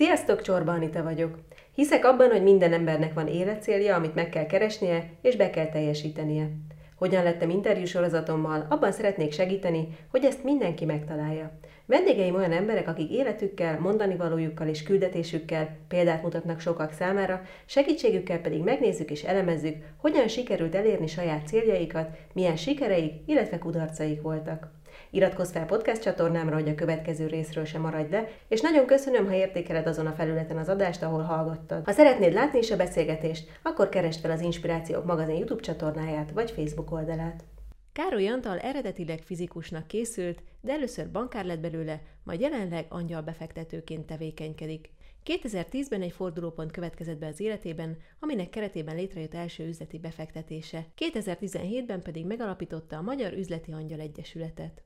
Sziasztok, Csorba Anita vagyok. Hiszek abban, hogy minden embernek van életcélja, amit meg kell keresnie, és be kell teljesítenie. Hogyan lettem interjúsorozatommal, abban szeretnék segíteni, hogy ezt mindenki megtalálja. Vendégeim olyan emberek, akik életükkel, mondani valójukkal és küldetésükkel példát mutatnak sokak számára, segítségükkel pedig megnézzük és elemezzük, hogyan sikerült elérni saját céljaikat, milyen sikereik, illetve kudarcaik voltak. Iratkozz fel podcast csatornámra, hogy a következő részről sem maradj le, és nagyon köszönöm, ha értékeled azon a felületen az adást, ahol hallgattad. Ha szeretnéd látni is a beszélgetést, akkor keresd fel az Inspirációk magazin YouTube csatornáját vagy Facebook oldalát. Károly Antal eredetileg fizikusnak készült, de először bankár lett belőle, majd jelenleg angyal befektetőként tevékenykedik. 2010-ben egy fordulópont következett be az életében, aminek keretében létrejött első üzleti befektetése. 2017-ben pedig megalapította a Magyar Üzleti Angyal Egyesületet.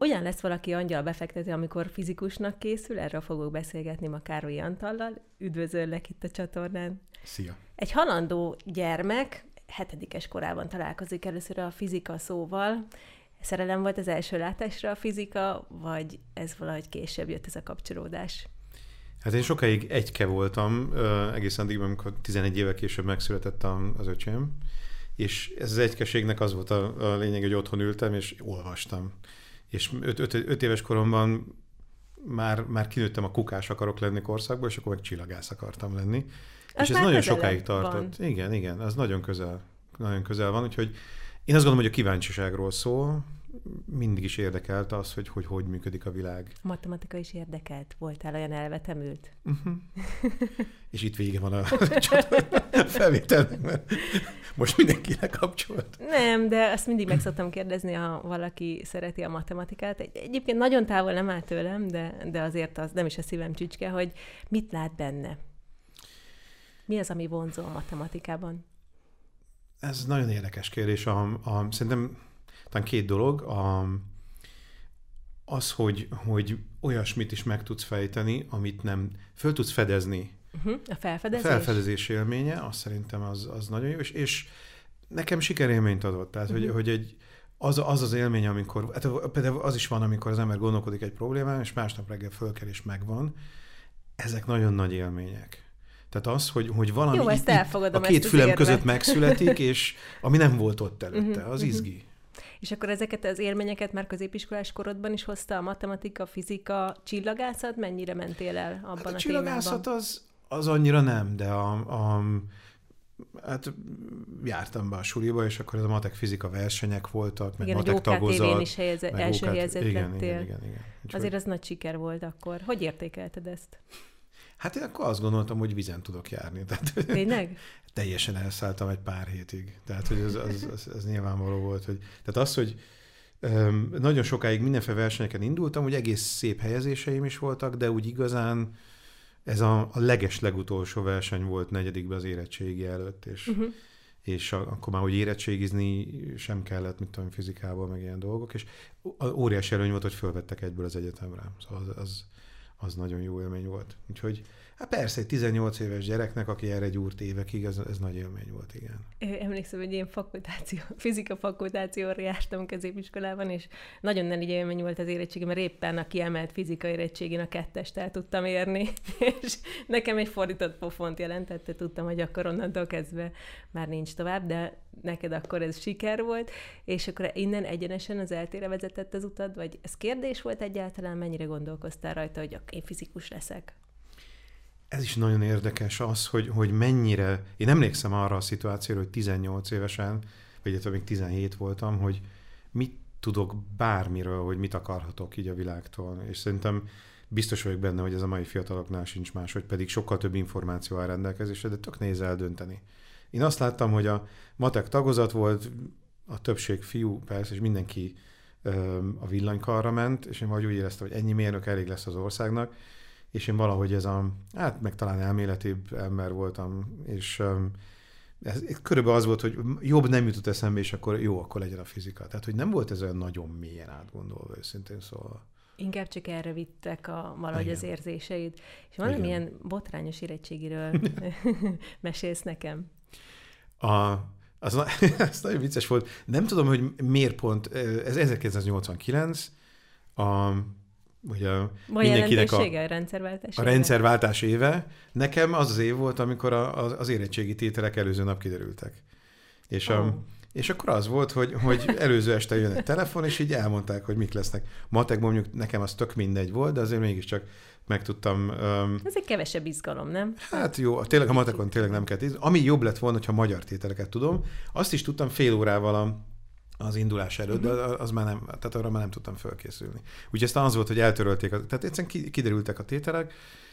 Olyan lesz valaki angyal befektető, amikor fizikusnak készül? Erről fogok beszélgetni ma Károly Antallal. Üdvözöllek itt a csatornán. Szia! Egy halandó gyermek hetedikes korában találkozik először a fizika szóval. Szerelem volt az első látásra a fizika, vagy ez valahogy később jött ez a kapcsolódás? Hát én sokáig egyke voltam, egészen addig, amikor 11 éve később megszületett az öcsém, és ez az egykeségnek az volt a, a lényeg, hogy otthon ültem, és olvastam és öt, öt, öt éves koromban már, már kinőttem a kukás akarok lenni korszakból, és akkor meg csillagász akartam lenni. Az és ez nagyon sokáig tartott. Van. Igen, igen, az nagyon közel, nagyon közel van, úgyhogy én azt gondolom, hogy a kíváncsiságról szól, mindig is érdekelt az, hogy hogy, hogy működik a világ. A matematika is érdekelt? Voltál olyan elvetemült? Uh-huh. És itt vége van a felvételnek, mert most mindenki lekapcsolt. Nem, de azt mindig meg szoktam kérdezni, ha valaki szereti a matematikát. Egy, egyébként nagyon távol nem áll tőlem, de, de azért az nem is a szívem csücske, hogy mit lát benne. Mi az, ami vonzó a matematikában? Ez nagyon érdekes kérdés. A, a, szerintem talán két dolog. A, az, hogy, hogy olyasmit is meg tudsz fejteni, amit nem, föl tudsz fedezni. Uh-huh. A felfedezés? A felfedezés élménye, azt szerintem az, az nagyon jó, és, és nekem sikerélményt adott. Tehát, uh-huh. hogy, hogy egy, az, az az élmény, amikor, hát például az is van, amikor az ember gondolkodik egy problémán, és másnap reggel fölkel és megvan. Ezek nagyon nagy élmények. Tehát az, hogy, hogy valami Jó, ezt elfogadom, a két fülem között megszületik, és ami nem volt ott előtte, uh-huh, az izgi. És akkor ezeket az élményeket már középiskolás korodban is hozta a matematika, fizika, csillagászat? Mennyire mentél el abban hát a, a csillagászat az, az annyira nem, de a, a Hát jártam be a suliba, és akkor ez a matek fizika versenyek voltak, meg igen, matek tagozat. is helyeze, első helyezett igen, igen, igen, igen. Azért az nagy siker volt akkor. Hogy értékelted ezt? Hát én akkor azt gondoltam, hogy vizen tudok járni. Tehát, Tényleg? teljesen elszálltam egy pár hétig. Tehát, hogy ez, az, az, az nyilvánvaló volt. Hogy, tehát az, hogy um, nagyon sokáig mindenféle versenyeken indultam, hogy egész szép helyezéseim is voltak, de úgy igazán ez a, a leges legutolsó verseny volt negyedikbe az érettségi előtt, és, uh-huh. és a, akkor már, hogy érettségizni sem kellett, mit tudom, fizikából, meg ilyen dolgok, és óriási előny volt, hogy fölvettek egyből az egyetemre. Szóval az, az, az nagyon jó élmény volt. Úgyhogy Hát persze, egy 18 éves gyereknek, aki erre gyúrt évekig, ez, ez nagy élmény volt, igen. Emlékszem, hogy én fakultáció, fizika fakultációra jártam középiskolában, és nagyon nagy élmény volt az érettségi, mert éppen a kiemelt fizika érettségén a kettest el tudtam érni, és nekem egy fordított pofont jelentette, tudtam, hogy akkor onnantól kezdve már nincs tovább, de neked akkor ez siker volt, és akkor innen egyenesen az eltére vezetett az utad, vagy ez kérdés volt egyáltalán, mennyire gondolkoztál rajta, hogy én fizikus leszek? ez is nagyon érdekes az, hogy, hogy mennyire, én emlékszem arra a szituációra, hogy 18 évesen, vagy illetve még 17 voltam, hogy mit tudok bármiről, hogy mit akarhatok így a világtól. És szerintem biztos vagyok benne, hogy ez a mai fiataloknál sincs más, hogy pedig sokkal több információ áll rendelkezésre, de tök nehéz eldönteni. Én azt láttam, hogy a matek tagozat volt, a többség fiú, persze, és mindenki a villanykarra ment, és én vagy úgy éreztem, hogy ennyi mérnök elég lesz az országnak, és én valahogy ez a, hát meg talán elméletibb ember voltam, és ez, körülbelül az volt, hogy jobb nem jutott eszembe, és akkor jó, akkor legyen a fizika. Tehát, hogy nem volt ez olyan nagyon mélyen átgondolva, őszintén szóval. Inkább csak erre vittek a, valahogy Igen. az érzéseid. És valamilyen botrányos érettségiről mesélsz nekem? A, az, az nagyon vicces volt. Nem tudom, hogy miért pont, ez 1989, a ugye Van mindenkinek a, a rendszerváltás A éve? rendszerváltás éve. Nekem az az év volt, amikor a, az, az érettségi tételek előző nap kiderültek. És, oh. a, és akkor az volt, hogy, hogy előző este jön egy telefon, és így elmondták, hogy mik lesznek. Matek mondjuk nekem az tök mindegy volt, de azért mégiscsak meg tudtam... Um, Ez egy kevesebb izgalom, nem? Hát jó, tényleg a matekon tényleg nem kell Ami jobb lett volna, ha magyar tételeket tudom, azt is tudtam fél órával a, az indulás előtt, de mhm. az már nem, tehát arra már nem tudtam felkészülni. Úgyhogy ezt az volt, hogy eltörölték, a, tehát egyszerűen kiderültek a tételek,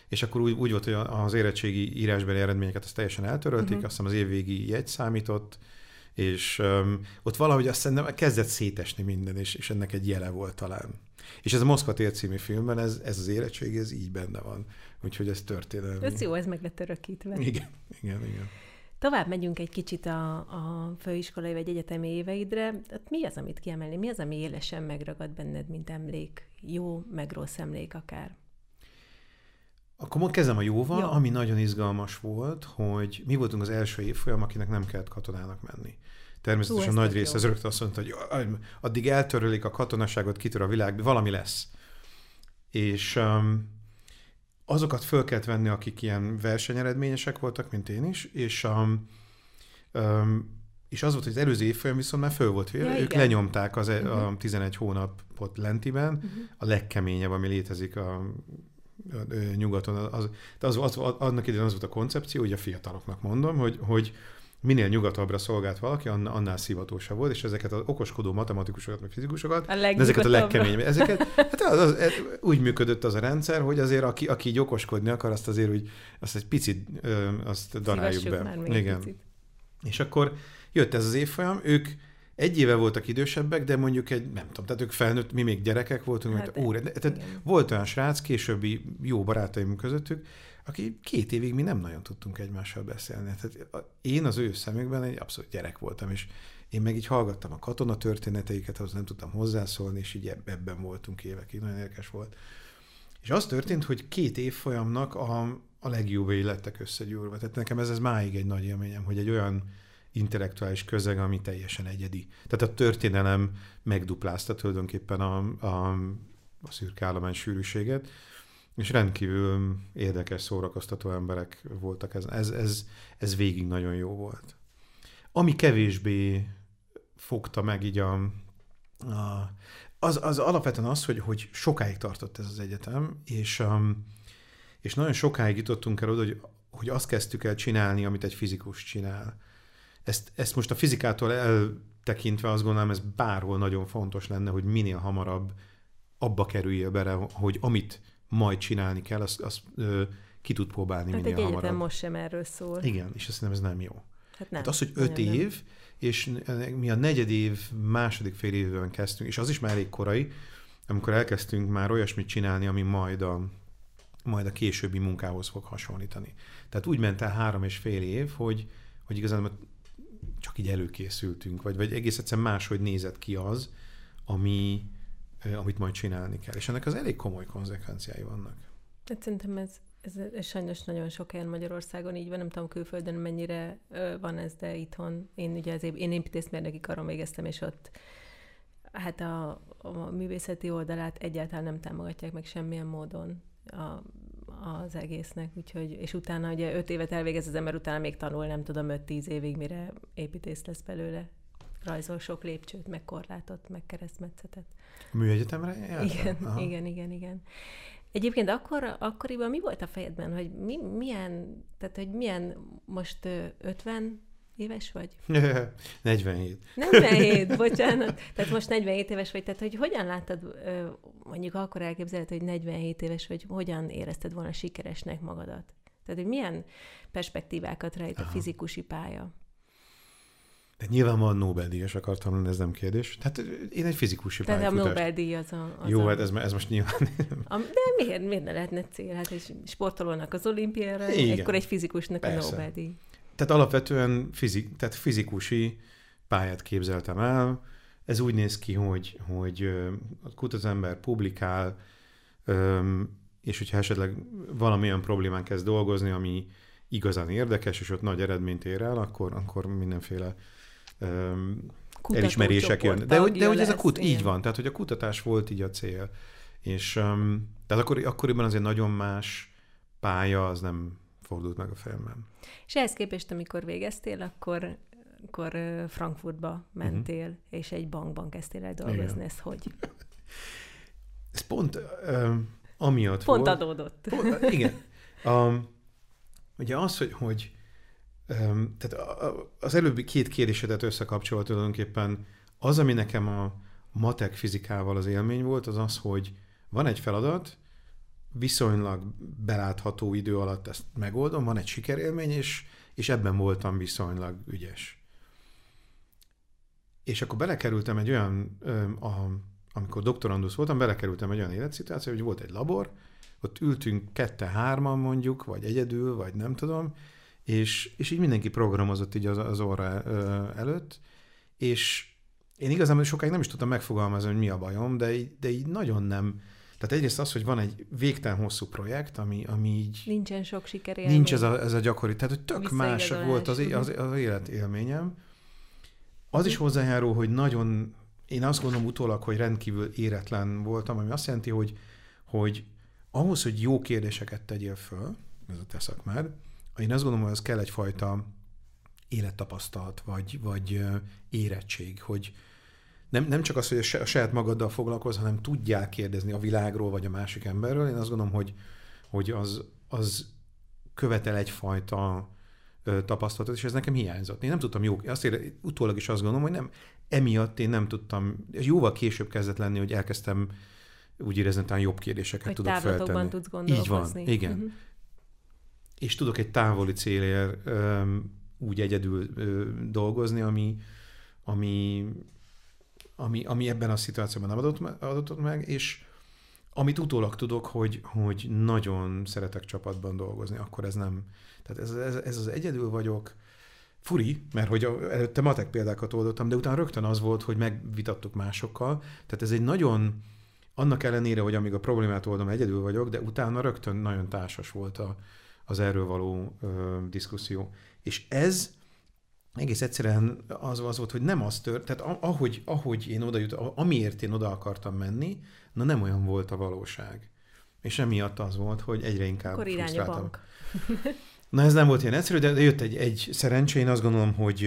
és akkor úgy, úgy volt, hogy az érettségi írásbeli eredményeket azt teljesen eltörölték, uh-huh. azt hiszem az évvégi jegy számított, és um, ott valahogy azt szerintem kezdett szétesni minden, és, és ennek egy jele volt talán. És ez a Moszkva tér című filmben, ez, ez az érettség, ez így benne van. Úgyhogy ez történelmi. Ez jó, ez meg lett örökítve. Igen, igen, igen. Tovább megyünk egy kicsit a, a főiskolai vagy egyetemi éveidre. Hát mi az, amit kiemelni? Mi az, ami élesen megragad benned, mint emlék? Jó, meg rossz emlék akár? Akkor kezdem a jóval, jó. ami nagyon izgalmas volt, hogy mi voltunk az első évfolyam, akinek nem kellett katonának menni. Természetesen Hú, nagy része az rögtön azt mondta, hogy addig eltörölik a katonaságot, kitör a világ, valami lesz. És um, azokat föl kellett venni, akik ilyen versenyeredményesek voltak, mint én is, és, um, um, és az volt, hogy az előző évfolyam viszont már föl volt véve, ja, ők igen. lenyomták az, uh-huh. a 11 mhm. hónapot lentiben, uh-huh. a legkeményebb, ami létezik a, a, a nyugaton. Az, az, az, az, annak idején az volt a koncepció, hogy a fiataloknak mondom, hogy, hogy minél nyugatabbra szolgált valaki, annál szivatósabb volt, és ezeket az okoskodó matematikusokat, meg fizikusokat, de ezeket a legkeményebb, ezeket, hát az, az, az, úgy működött az a rendszer, hogy azért aki, aki így okoskodni akar, azt azért úgy, azt egy picit, azt daráljuk be. Igen. Picit. És akkor jött ez az évfolyam, ők egy éve voltak idősebbek, de mondjuk egy, nem tudom, tehát ők felnőtt, mi még gyerekek voltunk, hát, mert, ó, tehát volt olyan srác, későbbi jó barátaim közöttük, aki két évig mi nem nagyon tudtunk egymással beszélni. Tehát én az ő szemükben egy abszolút gyerek voltam, és én meg így hallgattam a katona történeteiket, ahhoz nem tudtam hozzászólni, és így ebben voltunk évekig, nagyon érdekes volt. És az történt, hogy két évfolyamnak a, a legjobbjai lettek összegyúrva. Tehát nekem ez, ez máig egy nagy élményem, hogy egy olyan intellektuális közeg, ami teljesen egyedi. Tehát a történelem megduplázta tulajdonképpen a, a, a szürke állomány sűrűséget, és rendkívül érdekes, szórakoztató emberek voltak. Ez, ez, ez, ez végig nagyon jó volt. Ami kevésbé fogta meg így a, a az, az alapvetően az, hogy, hogy sokáig tartott ez az egyetem, és, um, és nagyon sokáig jutottunk el oda, hogy, hogy azt kezdtük el csinálni, amit egy fizikus csinál. Ezt, ezt most a fizikától eltekintve azt gondolom, ez bárhol nagyon fontos lenne, hogy minél hamarabb abba kerüljél bele, hogy amit majd csinálni kell, azt, azt ö, ki tud próbálni hát minél egy hamarabb. most sem erről szól. Igen, és azt hiszem ez nem jó. Hát, nem, hát az, hogy öt nem, év, nem. és mi a negyed év, második fél évben kezdtünk, és az is már elég korai, amikor elkezdtünk már olyasmit csinálni, ami majd a, majd a későbbi munkához fog hasonlítani. Tehát úgy ment el három és fél év, hogy, hogy igazán csak így előkészültünk, vagy, vagy egész egyszerűen máshogy nézett ki az, ami, amit majd csinálni kell. És ennek az elég komoly konzekvenciái vannak. Hát szerintem ez, ez, ez sajnos nagyon sok helyen Magyarországon így van, nem tudom külföldön mennyire van ez, de itthon én ugye az én építészmérnöki karon végeztem, és ott hát a, a művészeti oldalát egyáltalán nem támogatják meg semmilyen módon a, az egésznek, úgyhogy, és utána ugye öt évet elvégez az ember, utána még tanul, nem tudom, öt-tíz évig, mire építész lesz belőle. Rajzol sok lépcsőt, meg korlátot, meg keresztmetszetet. A műegyetemre Igen, Aha. igen, igen, igen. Egyébként akkor, akkoriban mi volt a fejedben, hogy mi, milyen, tehát hogy milyen most 50 éves vagy? 47. 47, bocsánat. Tehát most 47 éves vagy, tehát hogy hogyan láttad, mondjuk akkor elképzeled, hogy 47 éves vagy, hogyan érezted volna sikeresnek magadat? Tehát, hogy milyen perspektívákat rejt Aha. a fizikusi pálya? De nyilvánvalóan Nobel-díjas akartam lenni, ez nem kérdés. Tehát én egy fizikusi Tehát a Nobel-díj az a... Az Jó, a... hát ez, ez most nyilván... A, de miért, miért ne lehetne cél? Hát egy sportolónak az olimpiára, Igen. akkor egy fizikusnak Persze. a Nobel-díj. Tehát alapvetően fizik, tehát fizikusi pályát képzeltem el. Ez úgy néz ki, hogy, hogy kut az ember publikál, és hogyha esetleg valamilyen problémán kezd dolgozni, ami igazán érdekes, és ott nagy eredményt ér el, akkor, akkor mindenféle elismerések jönnek. De, de hogy ez a kut, így van, tehát hogy a kutatás volt így a cél. És um, tehát akkor, akkoriban azért nagyon más pálya, az nem fordult meg a fejemben. És ehhez képest, amikor végeztél, akkor, akkor Frankfurtba mentél, uh-huh. és egy bankban kezdtél el dolgozni. Igen. Ez hogy? Ez pont um, amiatt Pont volt, adódott. Pont, igen. Um, ugye az, hogy, hogy um, tehát az előbbi két kérdésedet összekapcsolt tulajdonképpen az, ami nekem a matek fizikával az élmény volt, az az, hogy van egy feladat, viszonylag belátható idő alatt ezt megoldom, van egy sikerélmény, és, és ebben voltam viszonylag ügyes. És akkor belekerültem egy olyan, a, amikor doktorandusz voltam, belekerültem egy olyan életszituáció, hogy volt egy labor, ott ültünk kette-hárman mondjuk, vagy egyedül, vagy nem tudom, és, és így mindenki programozott így az, az óra előtt, és én igazából sokáig nem is tudtam megfogalmazni, hogy mi a bajom, de így, de így nagyon nem, tehát egyrészt az, hogy van egy végtelen hosszú projekt, ami, ami így... Nincsen sok siker Nincs ez a, ez a gyakori, tehát hogy tök más volt az, az, az életélményem. Az is hozzájárul, hogy nagyon, én azt gondolom utólag, hogy rendkívül éretlen voltam, ami azt jelenti, hogy, hogy ahhoz, hogy jó kérdéseket tegyél föl, ez a te szakmád, én azt gondolom, hogy az kell egyfajta élettapasztalat, vagy, vagy érettség, hogy, nem, nem csak az, hogy a saját magaddal foglalkoz, hanem tudjál kérdezni a világról, vagy a másik emberről. Én azt gondolom, hogy, hogy az, az követel egyfajta tapasztalatot, és ez nekem hiányzott. Én nem tudtam jó, azt ér, utólag is azt gondolom, hogy nem, emiatt én nem tudtam, jóval később kezdett lenni, hogy elkezdtem úgy érezni, hogy jobb kérdéseket hogy tudok feltenni. tudsz Így van, igen. Uh-huh. És tudok egy távoli célért ö, úgy egyedül ö, dolgozni, ami, ami ami, ami ebben a szituációban nem adott, adott meg, és amit utólag tudok, hogy, hogy nagyon szeretek csapatban dolgozni, akkor ez nem, tehát ez, ez, ez az egyedül vagyok, furi, mert hogy előtte matek példákat oldottam, de utána rögtön az volt, hogy megvitattuk másokkal, tehát ez egy nagyon, annak ellenére, hogy amíg a problémát oldom, egyedül vagyok, de utána rögtön nagyon társas volt a, az erről való ö, diszkuszió. És ez egész egyszerűen az, az volt, hogy nem az tört, tehát ahogy, ahogy én oda jut, amiért én oda akartam menni, na nem olyan volt a valóság. És emiatt az volt, hogy egyre inkább Akkor irány a bank. Na ez nem volt ilyen egyszerű, de jött egy, egy szerencsé, én azt gondolom, hogy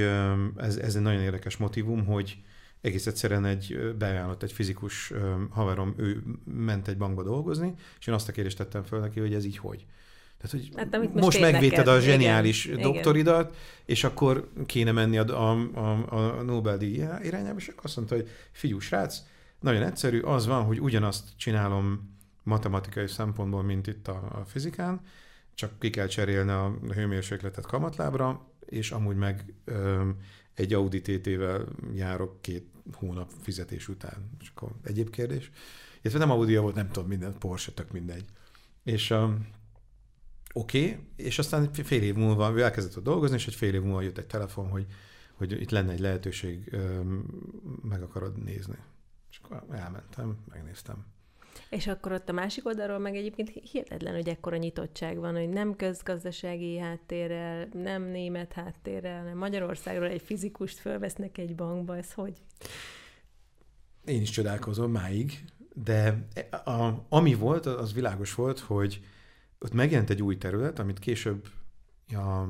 ez, ez egy nagyon érdekes motivum, hogy egész egyszerűen egy beajánlott egy fizikus haverom, ő ment egy bankba dolgozni, és én azt a kérdést tettem föl neki, hogy ez így hogy. Tehát, hogy hát, most, most megvédted a zseniális igen, doktoridat, igen. és akkor kéne menni a, a, a, a Nobel-díj irányába, és akkor azt mondta, hogy fiú, srác, nagyon egyszerű, az van, hogy ugyanazt csinálom matematikai szempontból, mint itt a, a fizikán, csak ki kell cserélni a hőmérsékletet kamatlábra, és amúgy meg ö, egy Audi TT-vel járok két hónap fizetés után. És akkor egyéb kérdés. Illetve nem Audi volt, nem tudom, minden, Porsche, tök mindegy. És oké, okay, és aztán fél év múlva ő elkezdett dolgozni, és egy fél év múlva jött egy telefon, hogy, hogy itt lenne egy lehetőség, meg akarod nézni. És akkor elmentem, megnéztem. És akkor ott a másik oldalról meg egyébként hihetetlen, hogy ekkora nyitottság van, hogy nem közgazdasági háttérrel, nem német háttérrel, hanem Magyarországról egy fizikust fölvesznek egy bankba, ez hogy? Én is csodálkozom máig, de a, ami volt, az világos volt, hogy ott megjelent egy új terület, amit később a,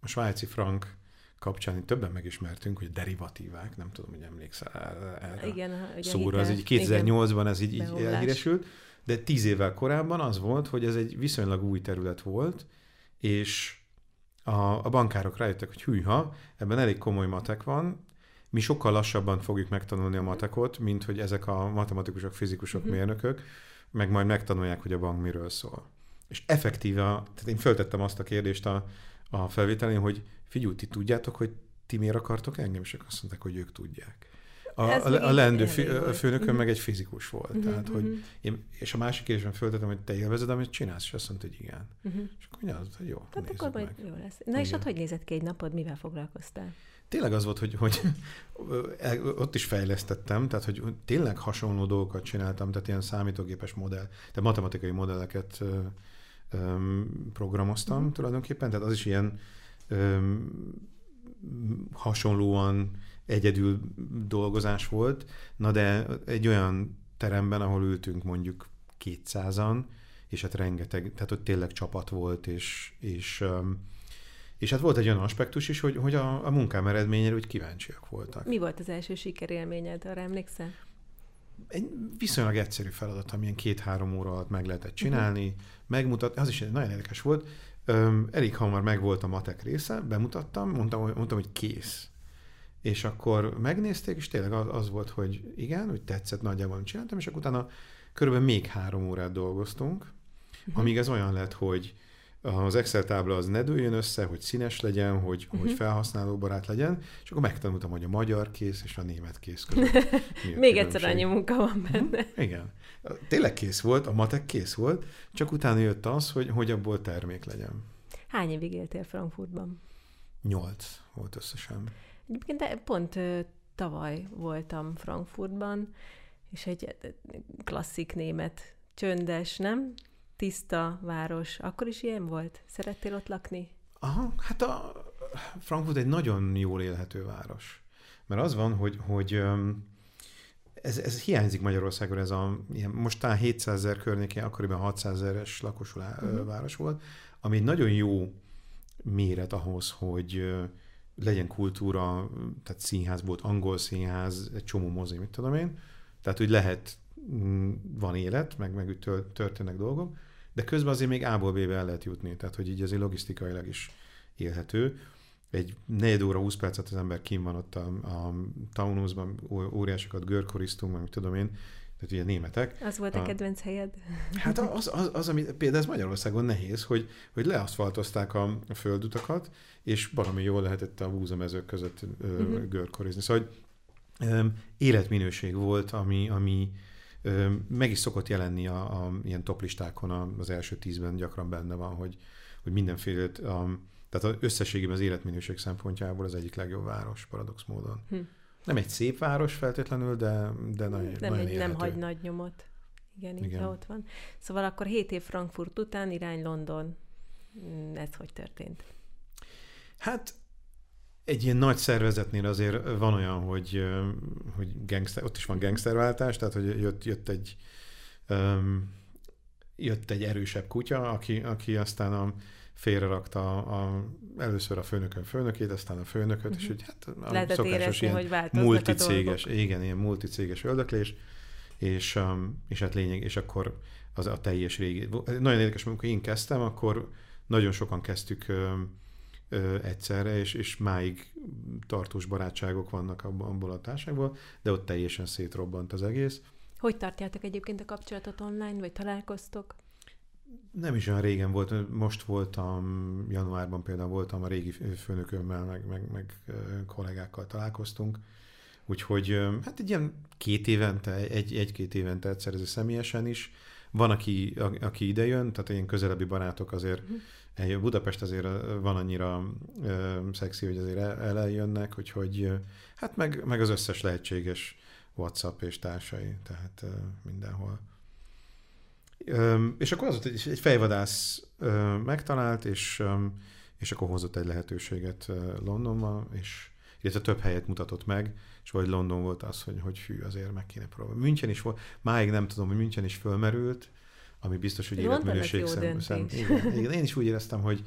a svájci frank kapcsán többen megismertünk, hogy derivatívák, nem tudom, hogy emlékszel erre igen, szóra, az így 2008-ban ez így, így elhíresült, de tíz évvel korábban az volt, hogy ez egy viszonylag új terület volt, és a, a bankárok rájöttek, hogy hűha, ebben elég komoly matek van, mi sokkal lassabban fogjuk megtanulni a matekot, mint hogy ezek a matematikusok, fizikusok, uh-huh. mérnökök, meg majd megtanulják, hogy a bank miről szól. És effektíve, tehát én föltettem azt a kérdést a, a felvételén, hogy figyelj, ti tudjátok, hogy ti miért akartok engem? És azt mondták, hogy ők tudják. A, a, a leendő főnökön uh-huh. meg egy fizikus volt. Uh-huh, tehát, uh-huh. hogy mhm. én, és a másik kérdésben föltettem, hogy te élvezed, amit csinálsz, és azt mondta, hogy igen. Uh-huh. És akkor mondja, hogy jó, Tehát akkor majd jó lesz. Na igen. és ott hogy nézett ki egy napod, mivel foglalkoztál? Tényleg az volt, hogy, hogy ott is fejlesztettem, tehát hogy tényleg hasonló dolgokat csináltam, tehát ilyen számítógépes modell, tehát matematikai modelleket programoztam uh-huh. tulajdonképpen, tehát az is ilyen um, hasonlóan egyedül dolgozás volt, na de egy olyan teremben, ahol ültünk mondjuk 200-an, és hát rengeteg, tehát ott tényleg csapat volt, és, és, és hát volt egy olyan aspektus is, hogy, hogy a, a munkám eredményére úgy kíváncsiak voltak. Mi volt az első sikerélményed, arra emlékszel? Egy viszonylag egyszerű feladat, amilyen két-három óra alatt meg lehetett csinálni, uh-huh. Megmutatni, az is nagyon érdekes volt. Um, elég hamar megvolt a matek része, bemutattam, mondtam, mondtam, hogy kész. És akkor megnézték, és tényleg az, az volt, hogy igen, hogy tetszett, nagyjából csináltam, és akkor utána körülbelül még három órát dolgoztunk, uh-huh. amíg ez olyan lett, hogy az Excel tábla az ne dőljön össze, hogy színes legyen, hogy, uh-huh. hogy felhasználóbarát legyen, és akkor megtanultam, hogy a magyar kész és a német kész között. Még egyszer annyi munka van benne. Uh-huh. Igen. Tényleg kész volt, a matek kész volt, csak utána jött az, hogy, hogy abból termék legyen. Hány évig éltél Frankfurtban? Nyolc volt összesen. Egyébként pont tavaly voltam Frankfurtban, és egy klasszik német, csöndes, nem? Tiszta város. Akkor is ilyen volt? Szerettél ott lakni? Aha, hát a Frankfurt egy nagyon jól élhető város. Mert az van, hogy, hogy ez, ez hiányzik Magyarországon, ez a, ilyen, most talán 700 ezer környékén, akkoriban 600 ezeres lakosú uh-huh. város volt, ami egy nagyon jó méret ahhoz, hogy legyen kultúra, tehát színház volt, angol színház, egy csomó mozi, mit tudom én, tehát úgy lehet, van élet, meg, meg történnek dolgok, de közben azért még A-ból B-be el lehet jutni, tehát hogy így azért logisztikailag is élhető. Egy negyed óra, 20 percet az ember kim van ott a, a Taunusban, óriásokat görkoriztunk, meg tudom én, tehát ugye németek. Az volt a, a kedvenc helyed? Hát az, az, az, ami például ez Magyarországon nehéz, hogy, hogy leaszfaltozták a, a földutakat, és valami jól lehetett a búzamezők között uh-huh. görkorizni. Szóval hogy életminőség volt, ami, ami meg is szokott jelenni a, a ilyen toplistákon az első tízben gyakran benne van, hogy, hogy mindenféle, a, tehát az összességében az életminőség szempontjából az egyik legjobb város, paradox módon. Hm. Nem egy szép város feltétlenül, de, de nagyon, nem, nagyon egy, nem hagy nagy nyomot. Igen, Igen. Ott van. Szóval akkor 7 év Frankfurt után irány London. Hm, ez hogy történt? Hát egy ilyen nagy szervezetnél azért van olyan, hogy, hogy gangster, ott is van gangsterváltás, tehát hogy jött, jött egy um, jött egy erősebb kutya, aki, aki aztán a, félrerakta a, a, először a főnökön főnökét, aztán a főnököt, uh-huh. és hogy hát a Lehetett szokásos érezni, ilyen hogy multicéges, igen, ilyen multicéges öldöklés, és, um, és hát lényeg, és akkor az a teljes régi. Nagyon érdekes, amikor én kezdtem, akkor nagyon sokan kezdtük um, egyszerre, és, és máig tartós barátságok vannak abból a társágból, de ott teljesen szétrobbant az egész. Hogy tartjátok egyébként a kapcsolatot online, vagy találkoztok? Nem is olyan régen volt, most voltam, januárban például voltam a régi főnökömmel, meg, meg, meg kollégákkal találkoztunk, úgyhogy hát egy ilyen két évente, egy, egy-két évente egyszer ez személyesen is. Van, aki, a, aki ide jön, tehát ilyen közelebbi barátok azért uh-huh Budapest azért van annyira ö, szexi, hogy azért eljönnek, úgyhogy hát meg, meg az összes lehetséges WhatsApp és társai, tehát ö, mindenhol. Ö, és akkor az egy, egy fejvadász ö, megtalált, és, ö, és akkor hozott egy lehetőséget Londonba, és illetve több helyet mutatott meg, és vagy London volt az, hogy, hogy fű, azért meg kéne próbálni. München is volt, máig nem tudom, hogy München is fölmerült, ami biztos, hogy életminőség szem, szem, igen, igen, én is úgy éreztem, hogy,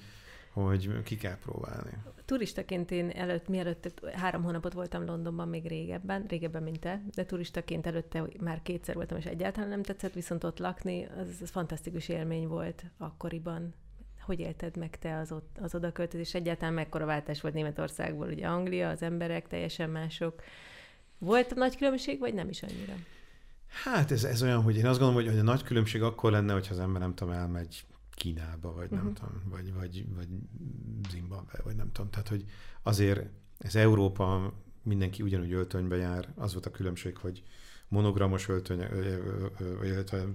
hogy ki kell próbálni. Turistaként én előtt, mielőtt három hónapot voltam Londonban még régebben, régebben, mint te, de turistaként előtte már kétszer voltam, és egyáltalán nem tetszett, viszont ott lakni, az, az fantasztikus élmény volt akkoriban. Hogy élted meg te az, ott, az odaköltözés? Egyáltalán mekkora váltás volt Németországból? Ugye Anglia, az emberek teljesen mások. Volt nagy különbség, vagy nem is annyira? Hát ez, ez olyan, hogy én azt gondolom, hogy, hogy a nagy különbség akkor lenne, hogyha az ember nem tudom, elmegy Kínába, vagy nem uh-huh. tudom, vagy, vagy, vagy Zimbabwe, vagy nem tudom. Tehát, hogy azért ez Európa, mindenki ugyanúgy öltönybe jár, az volt a különbség, hogy monogramos öltöny, illetve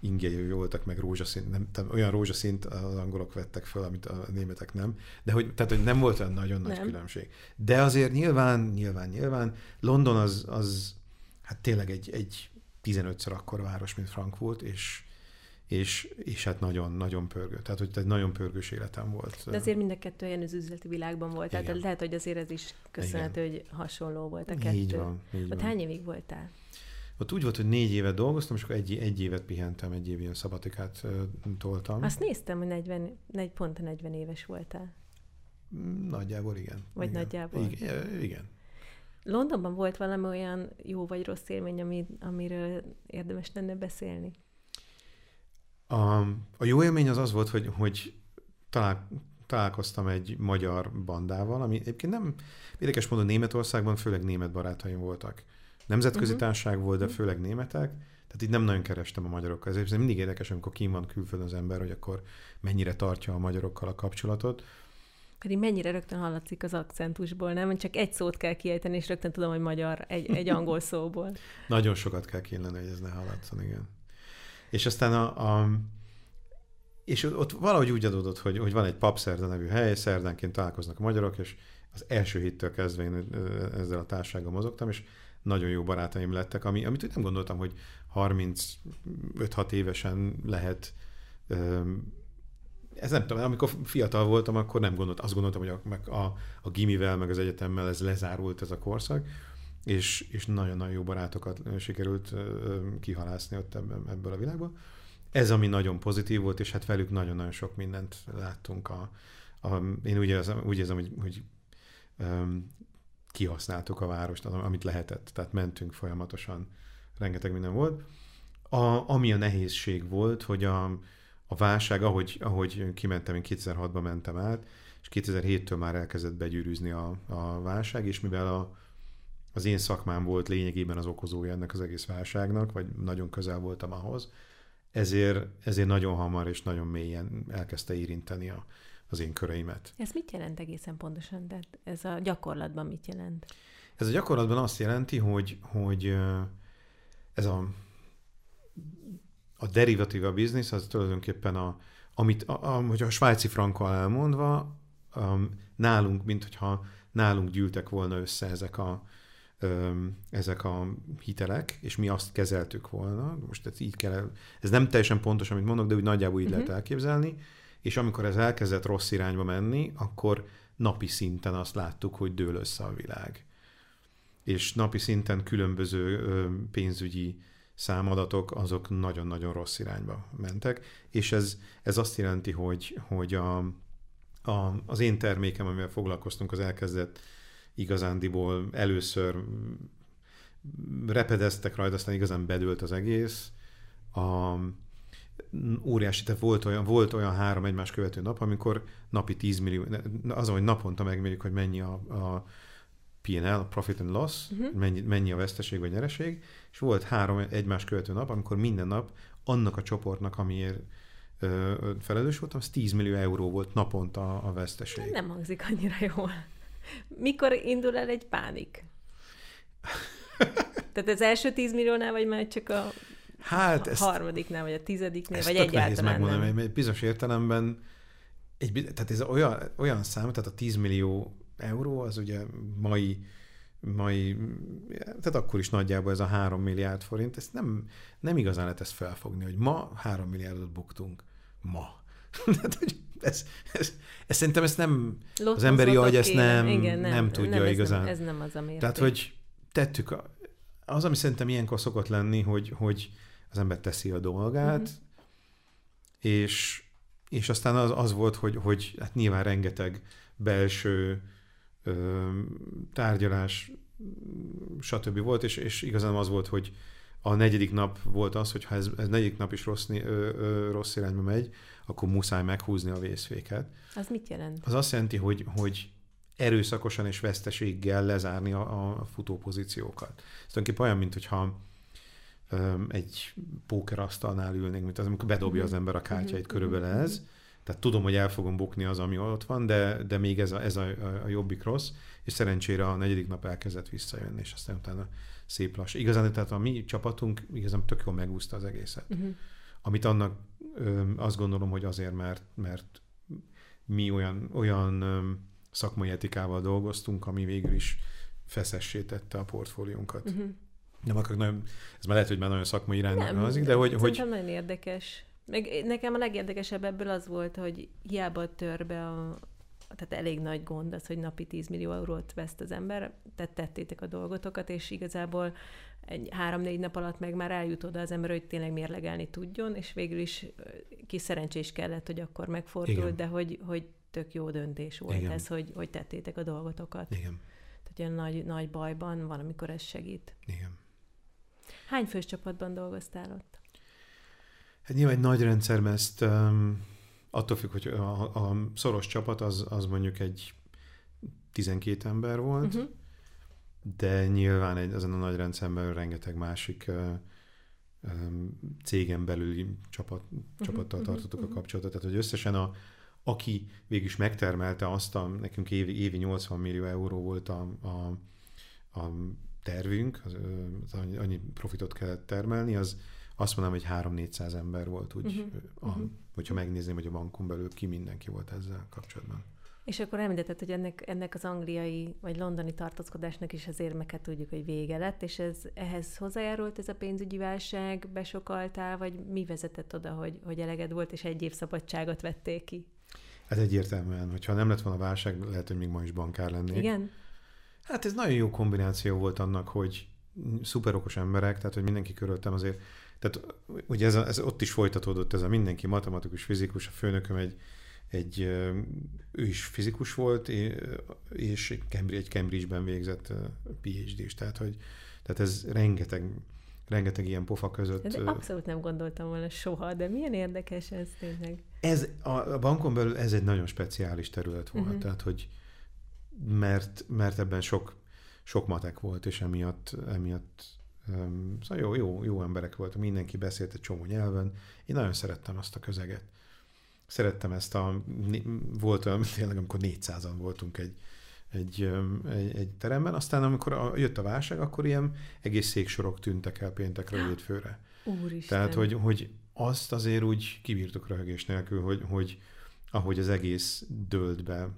ingei voltak, meg rózsaszint, nem, tehát olyan rózsaszint az angolok vettek fel, amit a németek nem, de hogy, tehát, hogy nem volt olyan nagyon nagy nem. különbség. De azért nyilván, nyilván, nyilván London az, az hát tényleg egy, egy 15-ször akkor város, mint Frankfurt, és, és, és hát nagyon-nagyon pörgő. Tehát, hogy egy nagyon pörgős életem volt. De azért mind a kettő olyan az üzleti világban volt. Igen. Tehát lehet, hogy azért ez is köszönhető, hogy hasonló volt a kettő. Így van. Így Ott van. hány évig voltál? Ott úgy volt, hogy négy évet dolgoztam, és akkor egy, egy évet pihentem, egy év ilyen szabatikát uh, toltam. Azt néztem, hogy 40, negy, pont a 40 éves voltál. Mm, Nagyjából igen. Vagy igen. nagyjából. Igen, igen. Londonban volt valami olyan jó vagy rossz élmény, ami, amiről érdemes lenne beszélni? A, a jó élmény az az volt, hogy, hogy talál, találkoztam egy magyar bandával, ami egyébként nem, érdekes módon Németországban főleg német barátaim voltak. Nemzetközi uh-huh. társaság volt, de főleg németek, tehát itt nem nagyon kerestem a magyarokkal. Ezért mindig érdekes, amikor kim van külföldön az ember, hogy akkor mennyire tartja a magyarokkal a kapcsolatot. Pedig mennyire rögtön hallatszik az akcentusból, nem? Csak egy szót kell kiejteni, és rögtön tudom, hogy magyar, egy, egy angol szóból. Nagyon sokat kell kínleni, hogy ez ne hallatszon, igen. És aztán a, a és ott valahogy úgy adódott, hogy, hogy van egy papszerda nevű hely, szerdánként találkoznak a magyarok, és az első héttől kezdve én ezzel a társággal mozogtam, és nagyon jó barátaim lettek, ami, amit nem gondoltam, hogy 35-6 évesen lehet ez nem tudom, amikor fiatal voltam, akkor nem gondoltam, azt gondoltam, hogy a, meg a, a gimivel, meg az egyetemmel ez lezárult ez a korszak, és, és nagyon-nagyon jó barátokat sikerült kihalászni ott ebből a világból. Ez, ami nagyon pozitív volt, és hát velük nagyon-nagyon sok mindent láttunk. A, a, én úgy érzem, úgy érzem hogy, hogy um, kihasználtuk a várost, amit lehetett. Tehát mentünk folyamatosan, rengeteg minden volt. A, ami a nehézség volt, hogy a, a válság, ahogy, ahogy kimentem, én 2006-ban mentem át, és 2007-től már elkezdett begyűrűzni a, a válság, és mivel a, az én szakmám volt lényegében az okozója ennek az egész válságnak, vagy nagyon közel voltam ahhoz, ezért, ezért nagyon hamar és nagyon mélyen elkezdte érinteni a, az én köreimet. Ez mit jelent egészen pontosan? Tehát ez a gyakorlatban mit jelent? Ez a gyakorlatban azt jelenti, hogy, hogy ez a, a derivatíva biznisz, az tulajdonképpen a, amit, a, a, hogy a svájci frankkal elmondva, um, nálunk, mint hogyha nálunk gyűltek volna össze ezek a, ezek a hitelek, és mi azt kezeltük volna. Most ez így kell, ez nem teljesen pontos, amit mondok, de úgy nagyjából így uh-huh. lehet elképzelni. És amikor ez elkezdett rossz irányba menni, akkor napi szinten azt láttuk, hogy dől össze a világ. És napi szinten különböző pénzügyi számadatok, azok nagyon-nagyon rossz irányba mentek, és ez, ez azt jelenti, hogy, hogy a, a, az én termékem, amivel foglalkoztunk, az elkezdett igazándiból először repedeztek rajta, aztán igazán bedőlt az egész. A, óriási, tehát volt olyan, volt olyan három egymás követő nap, amikor napi 10 millió, az, hogy naponta megmérjük, hogy mennyi a, a P&L, profit and loss, uh-huh. mennyi, mennyi a veszteség vagy nyereség, és volt három egymás követő nap, amikor minden nap annak a csoportnak, amiért ö, felelős voltam, az 10 millió euró volt naponta a veszteség. Nem hangzik annyira jól. Mikor indul el egy pánik? Tehát az első 10 milliónál, vagy már csak a hát ezt, harmadiknál, vagy a tizediknél, vagy egyáltalán megmondani, nem? Mert bizonyos értelemben egy, tehát ez olyan, olyan szám, tehát a 10 millió euró az ugye mai mai, tehát akkor is nagyjából ez a 3 milliárd forint, ezt nem, nem igazán lehet ezt felfogni, hogy ma 3 milliárdot buktunk. Ma. tehát, hogy ez, ez, ez, szerintem ezt nem, Lottozott az emberi agy ezt nem, Igen, nem, nem tudja nem, igazán. Ez nem, ez nem az a mérték. Tehát, hogy tettük, a, az, ami szerintem ilyenkor szokott lenni, hogy, hogy az ember teszi a dolgát, uh-huh. és, és aztán az, az volt, hogy, hogy hát nyilván rengeteg belső tárgyalás, stb. volt, és, és igazán az volt, hogy a negyedik nap volt az, hogy ha ez, ez negyedik nap is rossz, ö, ö, rossz irányba megy, akkor muszáj meghúzni a vészféket. Az mit jelent? Az azt jelenti, hogy, hogy erőszakosan és veszteséggel lezárni a, a futópozíciókat. Ez tulajdonképpen olyan, mint hogyha egy pókerasztalnál ülnénk, mint az, amikor bedobja az ember a kártyáit, körülbelül ez. Tehát tudom, hogy el fogom bukni az, ami ott van, de, de még ez a, ez a, a jobbik rossz, és szerencsére a negyedik nap elkezdett visszajönni, és aztán utána szép lassan. Igazán, tehát a mi csapatunk igazán tök jól megúszta az egészet. Uh-huh. Amit annak ö, azt gondolom, hogy azért, mert, mert mi olyan, olyan ö, szakmai etikával dolgoztunk, ami végül is feszessé tette a portfóliónkat. Uh-huh. Nem akarok nagyon, ez már lehet, hogy már nagyon szakmai irányba az, de hogy... hogy nagyon érdekes. Meg nekem a legérdekesebb ebből az volt, hogy hiába tör be a, tehát elég nagy gond az, hogy napi 10 millió eurót veszt az ember, tehát tettétek a dolgotokat, és igazából egy három-négy nap alatt meg már eljut oda az ember, hogy tényleg mérlegelni tudjon, és végül is kis szerencsés kellett, hogy akkor megfordult, Igen. de hogy, hogy tök jó döntés volt Igen. ez, hogy, hogy tettétek a dolgotokat. Igen. Tehát ilyen nagy, nagy bajban van, amikor ez segít. Igen. Hány fős csapatban dolgoztál ott? Hát nyilván egy nagy rendszerben ezt um, attól függ, hogy a, a szoros csapat az, az mondjuk egy 12 ember volt, uh-huh. de nyilván egy, ezen a nagy rendszerben rengeteg másik uh, um, cégen belüli csapat, uh-huh. csapattal uh-huh. tartottuk uh-huh. a kapcsolatot. Tehát, hogy összesen a, aki végül is megtermelte azt, a, nekünk évi, évi 80 millió euró volt a, a, a tervünk, az, az annyi, annyi profitot kellett termelni, az azt mondanám, hogy 3-400 ember volt, úgy, uh-huh. a, uh-huh. hogyha megnézném, hogy a bankon belül ki mindenki volt ezzel kapcsolatban. És akkor említetted, hogy ennek, ennek az angliai vagy londoni tartózkodásnak is az érmeket tudjuk, hogy vége lett, és ez ehhez hozzájárult ez a pénzügyi válság, besokaltál, vagy mi vezetett oda, hogy, hogy eleged volt, és egy év szabadságot vették ki? Ez egyértelműen, hogyha nem lett volna válság, lehet, hogy még ma is bankár lennék. Igen? Hát ez nagyon jó kombináció volt annak, hogy szuperokos emberek, tehát hogy mindenki körülöttem azért tehát ugye ez, a, ez ott is folytatódott, ez a mindenki matematikus, fizikus, a főnököm egy, egy ő is fizikus volt, és egy Cambridge-ben végzett PhD-s, tehát, hogy, tehát ez rengeteg, rengeteg ilyen pofa között. De abszolút nem gondoltam volna soha, de milyen érdekes ez tényleg. Ez, a bankon belül ez egy nagyon speciális terület volt, uh-huh. tehát hogy mert, mert ebben sok, sok matek volt, és emiatt, emiatt Szóval jó, jó, jó emberek voltak, mindenki beszélt egy csomó nyelven. Én nagyon szerettem azt a közeget. Szerettem ezt a, volt olyan, tényleg amikor 400-an voltunk egy, egy, egy, egy teremben, aztán amikor a, jött a válság, akkor ilyen egész széksorok tűntek el péntekre, hétfőre. Úristen. Tehát, hogy, hogy azt azért úgy kibírtuk röhögés nélkül, hogy, hogy ahogy az egész dőlt be.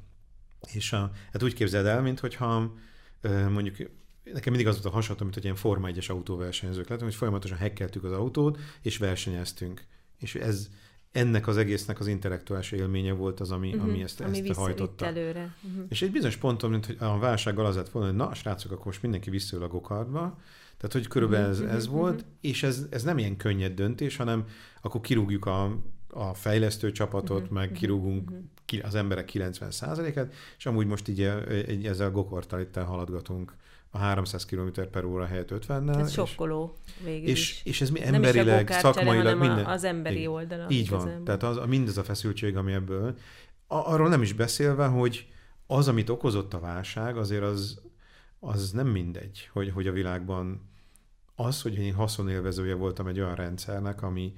És a, hát úgy képzeld el, mint hogyha mondjuk nekem mindig az volt a hasonló, mint hogy ilyen Forma 1-es autóversenyzők lettünk, hogy folyamatosan hekkeltük az autót, és versenyeztünk. És ez ennek az egésznek az intellektuális élménye volt az, ami, uh-huh, ami ezt, ami ezt hajtotta. előre. Uh-huh. És egy bizonyos ponton, mint hogy a válsággal az lett volna, hogy na, srácok, akkor most mindenki visszaül a gokardba, tehát, hogy körülbelül ez, ez uh-huh, volt, és ez, ez nem ilyen könnyed döntés, hanem akkor kirúgjuk a, a fejlesztő csapatot, meg kirúgunk ki, az emberek 90%-et, és amúgy most így, így ezzel a gokarttal itt haladgatunk a 300 km per óra helyett 50-nel. Ez sokkoló végül és, is. És ez mi emberileg, szakmailag, minden. az emberi oldala. Így van. Ember. Tehát az, mindez a feszültség, ami ebből. A, arról nem is beszélve, hogy az, amit okozott a válság, azért az, az nem mindegy, hogy, hogy a világban az, hogy én haszonélvezője voltam egy olyan rendszernek, ami,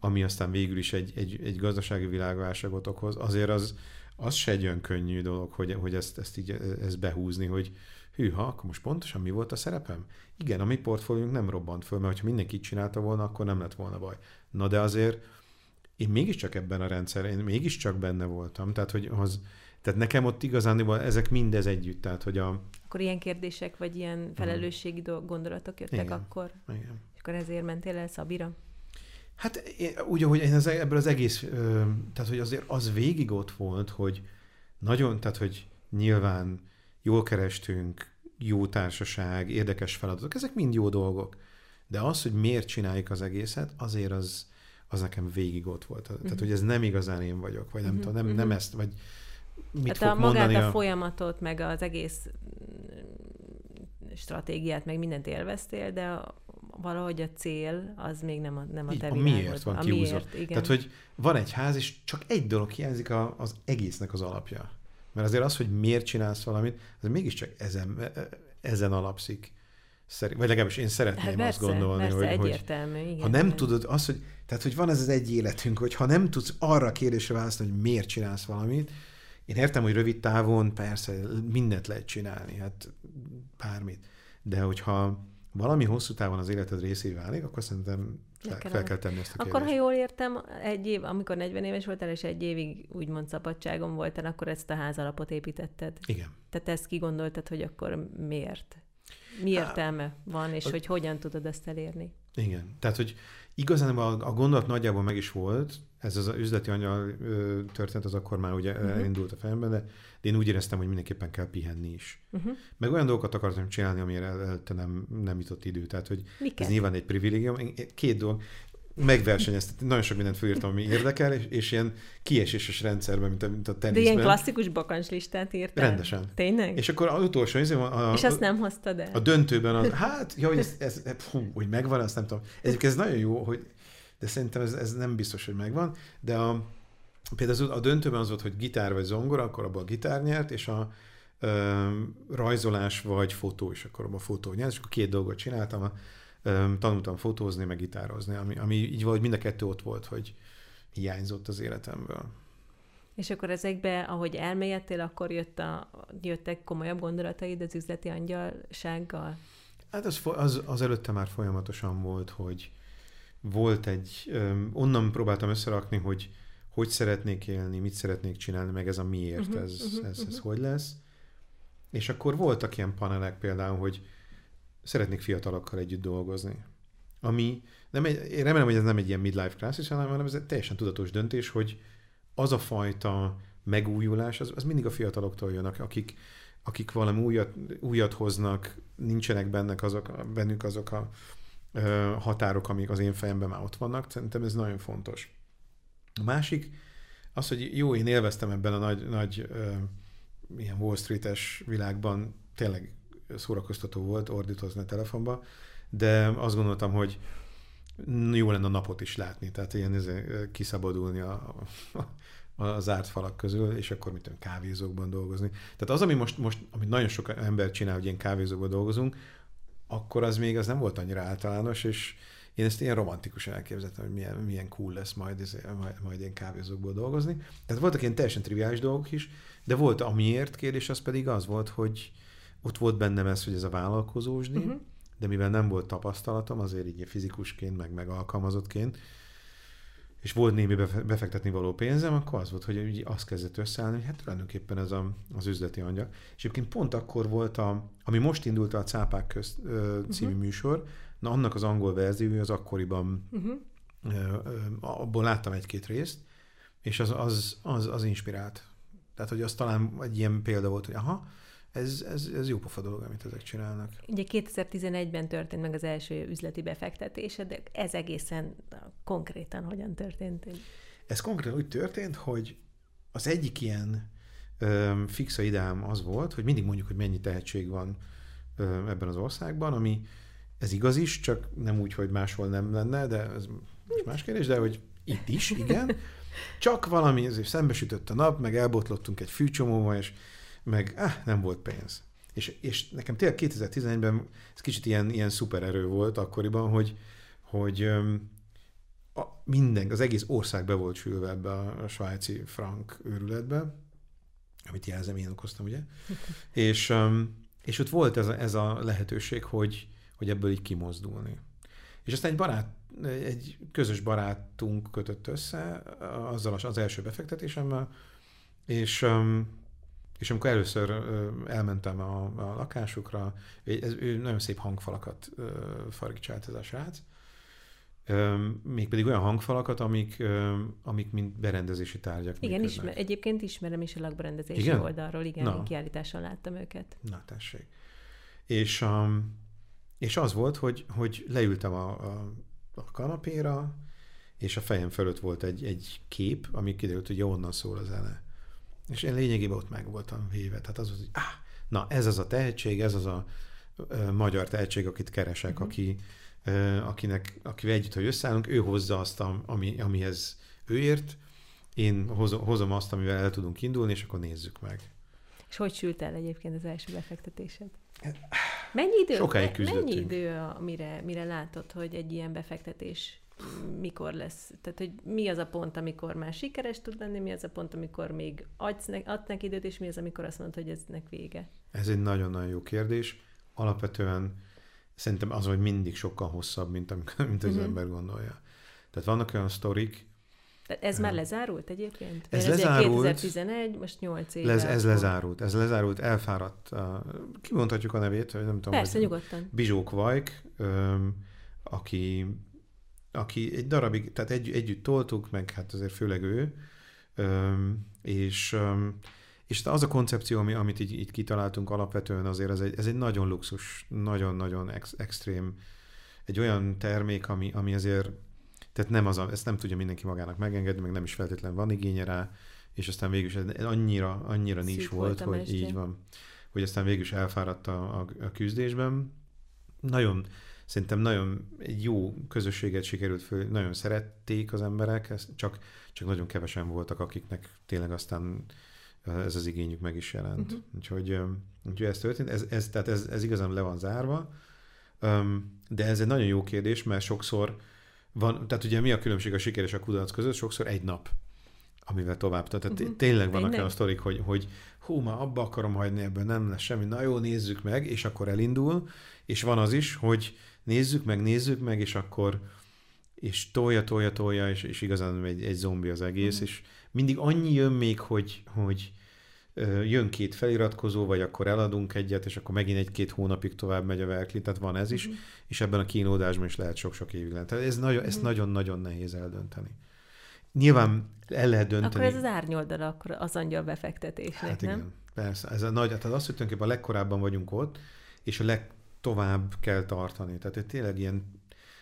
ami aztán végül is egy, egy, egy gazdasági világválságot okoz, azért az, az se egy olyan könnyű dolog, hogy, hogy ezt, ezt így ezt behúzni, hogy, hűha, akkor most pontosan mi volt a szerepem? Igen, a mi portfóliónk nem robbant föl, mert ha mindenki csinálta volna, akkor nem lett volna baj. Na de azért én mégiscsak ebben a rendszerben, én mégiscsak benne voltam, tehát hogy az, tehát nekem ott igazán ezek mindez együtt, tehát hogy a... Akkor ilyen kérdések, vagy ilyen mhm. felelősségi hmm. gondolatok jöttek Igen. akkor? Igen. És akkor ezért mentél el Szabira? Hát én, úgy, hogy én az, ebből az egész, tehát hogy azért az végig ott volt, hogy nagyon, tehát hogy nyilván jól kerestünk, jó társaság, érdekes feladatok, ezek mind jó dolgok. De az, hogy miért csináljuk az egészet, azért az, az nekem végig ott volt. Uh-huh. Tehát, hogy ez nem igazán én vagyok, vagy nem uh-huh. tudom, nem, nem ezt, vagy mit Tehát a magát a, a folyamatot, meg az egész stratégiát, meg mindent élveztél, de a, valahogy a cél az még nem a, nem a te A miért van kiúzott. Tehát, hogy van egy ház, és csak egy dolog hiányzik a, az egésznek az alapja. Mert azért az, hogy miért csinálsz valamit, az mégiscsak ezen, e, e, ezen alapszik. Szerint, vagy legalábbis én szeretném hát persze, azt gondolni, persze, hogy, egyértelmű, hogy igen, ha nem igen. tudod, az, hogy, tehát, hogy van ez az egy életünk, hogy ha nem tudsz arra a kérdésre válaszolni, hogy miért csinálsz valamit, én értem, hogy rövid távon persze mindent lehet csinálni, hát bármit. De hogyha valami hosszú távon az életed részé válik, akkor szerintem fel, fel kell tenni ezt a kérdést. Akkor, ha jól értem, egy év, amikor 40 éves voltál, és egy évig úgymond szabadságon voltál, akkor ezt a házalapot építetted. Igen. Tehát ezt kigondoltad, hogy akkor miért? Mi értelme van, és hogy hogyan tudod ezt elérni. Igen. Tehát, hogy igazán a, a gondolat nagyjából meg is volt, ez az üzleti angyal történet az akkor már ugye uh-huh. elindult a fejemben, de, de én úgy éreztem, hogy mindenképpen kell pihenni is. Uh-huh. Meg olyan dolgokat akartam csinálni, amire el, nem, nem jutott idő. Tehát, hogy Miket? ez nyilván egy privilégium. Két dolog megversenyeztem, nagyon sok mindent fölírtam, ami érdekel, és, és ilyen kieséses rendszerben, mint a, mint a teniszben. De ilyen klasszikus bakancslistát írtál? Rendesen. Tényleg? És akkor az utolsó, a, a, és azt nem hoztad el? A döntőben, az, hát, hogy ez, ez, fú, hogy megvan, azt nem tudom. Ez, ez nagyon jó, hogy, de szerintem ez, ez nem biztos, hogy megvan, de a, például a döntőben az volt, hogy gitár vagy zongora, akkor abban a gitár nyert, és a ö, rajzolás vagy fotó, és akkor abban a fotó nyert, és akkor két dolgot csináltam, a, tanultam fotózni, meg gitározni, ami, ami így valahogy mind a kettő ott volt, hogy hiányzott az életemből. És akkor ezekbe, ahogy elmélyedtél, akkor jött a, jöttek komolyabb gondolataid az üzleti angyalsággal? Hát az, az, az előtte már folyamatosan volt, hogy volt egy, onnan próbáltam összerakni, hogy hogy szeretnék élni, mit szeretnék csinálni, meg ez a miért, uh-huh, ez, uh-huh, ez, ez uh-huh. hogy lesz. És akkor voltak ilyen panelek például, hogy szeretnék fiatalokkal együtt dolgozni. Ami nem egy, én remélem, hogy ez nem egy ilyen midlife crisis, hanem ez egy teljesen tudatos döntés, hogy az a fajta megújulás, az, az mindig a fiataloktól jön, akik, akik valami újat, újat hoznak, nincsenek bennek azok, bennük azok a határok, amik az én fejemben már ott vannak. Szerintem ez nagyon fontos. A másik, az, hogy jó, én élveztem ebben a nagy, nagy ilyen Wall Street-es világban, tényleg szórakoztató volt ordítozni a telefonba, de azt gondoltam, hogy jó lenne a napot is látni, tehát ilyen ezért kiszabadulni a, a, a zárt falak közül, és akkor mit tudom, kávézókban dolgozni. Tehát az, ami most, most amit nagyon sok ember csinál, hogy ilyen kávézókban dolgozunk, akkor az még az nem volt annyira általános, és én ezt ilyen romantikusan elképzeltem, hogy milyen, milyen cool lesz majd, ez, majd, majd ilyen kávézókból dolgozni. Tehát voltak ilyen teljesen triviális dolgok is, de volt a miért kérdés, az pedig az volt, hogy ott volt bennem ez, hogy ez a vállalkozósdi, uh-huh. de mivel nem volt tapasztalatom, azért így fizikusként, meg, meg alkalmazottként, és volt némi befektetni való pénzem, akkor az volt, hogy úgy azt kezdett összeállni, hogy hát tulajdonképpen ez a, az üzleti anyag. És egyébként pont akkor volt, a, ami most indult a Cápák közt ö, című uh-huh. műsor, na annak az angol verziója az akkoriban, uh-huh. ö, ö, abból láttam egy-két részt, és az, az, az, az inspirált. Tehát, hogy az talán egy ilyen példa volt, hogy aha, ez, ez, ez jó pofa dolog, amit ezek csinálnak. Ugye 2011-ben történt meg az első üzleti befektetése, de ez egészen konkrétan hogyan történt? Ez konkrétan úgy történt, hogy az egyik ilyen ö, fixa ideám az volt, hogy mindig mondjuk, hogy mennyi tehetség van ö, ebben az országban, ami ez igaz is, csak nem úgy, hogy máshol nem lenne, de ez most más kérdés, de hogy itt is, igen. Csak valami, ezért szembesütött a nap, meg elbotlottunk egy fűcsomóval, és meg ah, nem volt pénz. És, és nekem tényleg 2011-ben ez kicsit ilyen, ilyen szupererő volt akkoriban, hogy, hogy a, minden, az egész ország be volt sülve ebbe a, a svájci frank őrületbe, amit jelzem, én okoztam, ugye? és, és ott volt ez a, ez a lehetőség, hogy, hogy ebből így kimozdulni. És aztán egy barát, egy közös barátunk kötött össze azzal az első befektetésemmel, és és amikor először elmentem a, a lakásukra, ez, ő nagyon szép hangfalakat farigcsált ez a srác, mégpedig olyan hangfalakat, amik, amik mint berendezési tárgyak Igen, ismer, egyébként ismerem is a lakberendezési igen? oldalról, igen, Na. kiállításon láttam őket. Na, tessék. És, um, és az volt, hogy, hogy leültem a, a, a kanapéra, és a fejem fölött volt egy, egy kép, ami kiderült, hogy onnan szól az ele. És én lényegében ott meg voltam véve. Tehát az, hogy ah, na ez az a tehetség, ez az a ö, magyar tehetség, akit keresek, uh-huh. aki, ö, akinek, akivel együtt, hogy összeállunk, ő hozza azt, ami, amihez ő ért, én hozom, hozom azt, amivel el tudunk indulni, és akkor nézzük meg. És hogy sült el egyébként az első befektetésed? Mennyi idő, Sokáig küzdöttünk. Mennyi idő, mire, mire látod, hogy egy ilyen befektetés mikor lesz, tehát hogy mi az a pont, amikor már sikeres tud lenni, mi az a pont, amikor még adsz ne, ad neki időt, és mi az, amikor azt mondod, hogy eznek vége? Ez egy nagyon-nagyon jó kérdés. Alapvetően szerintem az, hogy mindig sokkal hosszabb, mint, amikor, mint az uh-huh. ember gondolja. Tehát vannak olyan sztorik, De ez már lezárult egyébként? Ez Mert lezárult. 2011, most 8 éve. Ez, ez lezárult, ez lezárult, elfáradt. uh, Kimondhatjuk a nevét, vagy nem tudom. Persze, hogy nyugodtan. Bizsók Vajk, aki, aki egy darabig, tehát egy, együtt toltuk, meg hát azért főleg ő, öm, és, öm, és az a koncepció, ami, amit így, így kitaláltunk alapvetően azért, ez egy, ez egy nagyon luxus, nagyon-nagyon ex, extrém, egy olyan termék, ami, ami azért, tehát nem az, a, ezt nem tudja mindenki magának megengedni, meg nem is feltétlenül van igénye rá, és aztán végül is ez annyira, annyira nincs Szűk volt, volt hogy mestje. így van, hogy aztán végül is elfáradt a, a, a küzdésben. Nagyon, szerintem nagyon egy jó közösséget sikerült föl, nagyon szerették az emberek, ezt csak, csak nagyon kevesen voltak, akiknek tényleg aztán ez az igényük meg is jelent. Uh-huh. Úgyhogy, úgyhogy ez történt, ez, ez, tehát ez, ez igazán le van zárva, de ez egy nagyon jó kérdés, mert sokszor van, tehát ugye mi a különbség a siker és a kudarc között? Sokszor egy nap, amivel tovább. Tehát uh-huh. tényleg vannak olyan sztorik, hogy, hogy hú, már abba akarom hagyni, ebből nem lesz semmi, na jó, nézzük meg, és akkor elindul, és van az is, hogy nézzük meg, nézzük meg, és akkor és tolja, tolja, tolja, és, és igazán egy, egy zombi az egész, Mhm. és mindig annyi jön még, hogy, hogy jön két feliratkozó, vagy akkor eladunk egyet, és akkor megint egy-két hónapig tovább megy a verkli, tehát van ez is, Mhm. és ebben a kínódásban is lehet sok-sok évig lenni. Tehát ez nagyon, ezt Mhm. nagyon-nagyon nehéz eldönteni. Nyilván el lehet dönteni. Akkor ez az árnyoldala akkor az angyal befektetésnek, Hát nem? igen, persze. Ez a nagy, tehát az, hogy tulajdonképpen a legkorábban vagyunk ott, és a legtovább kell tartani. Tehát hogy tényleg ilyen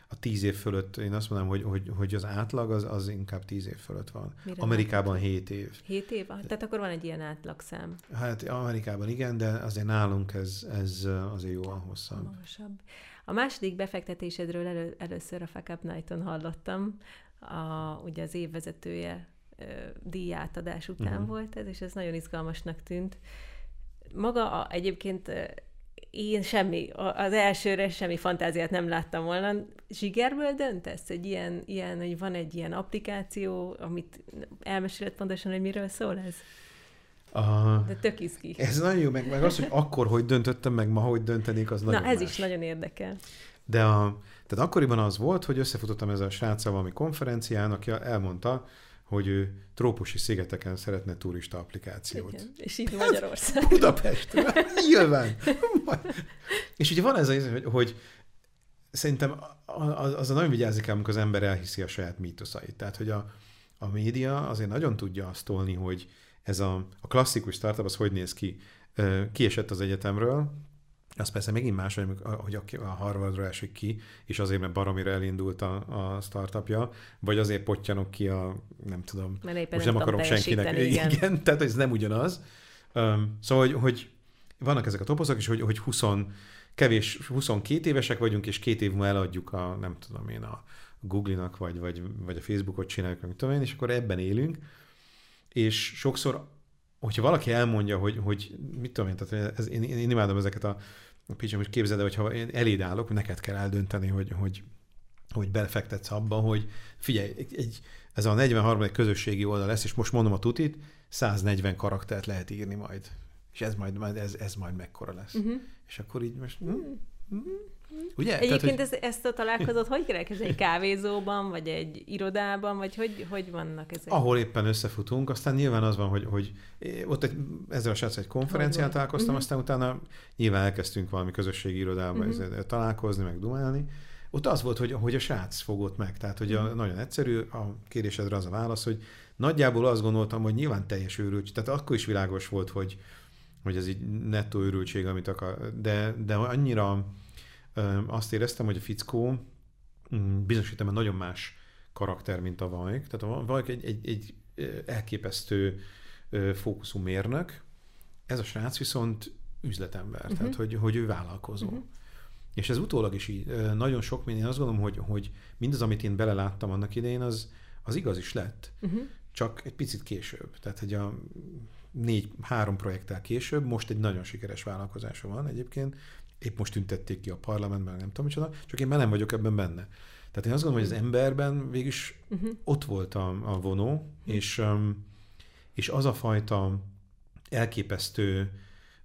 a tíz év fölött, én azt mondom, hogy, hogy, hogy az átlag az, az inkább tíz év fölött van. Mire Amerikában hét év. 7 év? Ah, Tehát akkor van egy ilyen átlagszám. Hát Amerikában igen, de azért nálunk ez, ez azért jóval hosszabb. Magasabb. A második befektetésedről elő, először a Fuck Up Night-on hallottam. A, ugye az évvezetője ö, díjátadás után uh-huh. volt ez, és ez nagyon izgalmasnak tűnt. Maga a, egyébként én semmi, az elsőre semmi fantáziát nem láttam volna. Zsigerből döntesz? Egy ilyen, ilyen, hogy van egy ilyen applikáció, amit elmeséled pontosan, hogy miről szól ez? A, De tök izgi. ez nagyon jó, meg, meg az, hogy akkor hogy döntöttem, meg ma hogy döntenék, az nagyon Na, ez más. is nagyon érdekel. De a, tehát akkoriban az volt, hogy összefutottam ezzel a sráccal valami konferencián, aki elmondta, hogy ő trópusi szigeteken szeretne turista applikációt. Igen. És itt Magyarország. Budapest, nyilván. És ugye van ez az, hogy, hogy szerintem az, az a nagyon vigyázni kell, amikor az ember elhiszi a saját mítoszait. Tehát, hogy a, a média azért nagyon tudja azt tolni, hogy ez a, a klasszikus startup, az hogy néz ki. Kiesett az egyetemről, az persze megint más, hogy hogy a Harvardra esik ki, és azért, mert baromira elindult a, a startupja, vagy azért pottyanok ki a, nem tudom, Mert éppen most nem, tudom akarom senkinek, igen. igen, tehát ez nem ugyanaz. Um, szóval, hogy, hogy vannak ezek a toposzok, és hogy, hogy 20, kevés, 22 évesek vagyunk, és két év múlva eladjuk a, nem tudom én, a Google-nak, vagy, vagy, vagy a Facebookot csináljuk, amit tudom én, és akkor ebben élünk. És sokszor, hogyha valaki elmondja, hogy, hogy mit tudom én, tehát ez, én, én, imádom ezeket a, a hogy képzeld el, hogyha én eléd állok, neked kell eldönteni, hogy, hogy, hogy belefektetsz abba, hogy figyelj, egy, ez a 43. közösségi oldal lesz, és most mondom a tutit, 140 karaktert lehet írni majd. És ez majd, ez, ez majd mekkora lesz. Uh-huh. És akkor így most... Hm? Hm? Ugye? Egyébként Tehát, hogy ez, ezt a találkozót hogy kerekez? Egy kávézóban, vagy egy irodában, vagy hogy, hogy vannak ezek? ahol éppen összefutunk, aztán nyilván az van, hogy, hogy ott egy, ezzel a srác egy konferencián találkoztam, Mhm. aztán utána nyilván elkezdtünk valami közösségi irodában Mhm. uh-huh. találkozni, meg dumálni. Ott az volt, hogy, hogy a srác fogott meg. Tehát, hogy a, Mhm. nagyon egyszerű, a kérdésedre az a válasz, hogy nagyjából azt gondoltam, hogy nyilván teljes őrültség. Tehát akkor is világos volt, hogy, hogy ez így nettó őrültség, amit akar. De, de annyira azt éreztem, hogy a fickó mm, bizonyos értelemben nagyon más karakter, mint a Vajk. Tehát a Vajk egy, egy, egy elképesztő fókuszú mérnök, ez a srác viszont üzletember, uh-huh. tehát hogy, hogy ő vállalkozó. Uh-huh. És ez utólag is így. Nagyon sok minden, én azt gondolom, hogy, hogy mindaz, amit én beleláttam annak idején, az, az igaz is lett. Uh-huh. Csak egy picit később. Tehát, hogy a négy, három projekttel később, most egy nagyon sikeres vállalkozása van egyébként, épp most tüntették ki a parlamentben, nem tudom micsoda, csak én már nem vagyok ebben benne. Tehát én azt gondolom, hogy az emberben végülis Uh-huh. ott volt a, a vonó, és, um, és az a fajta elképesztő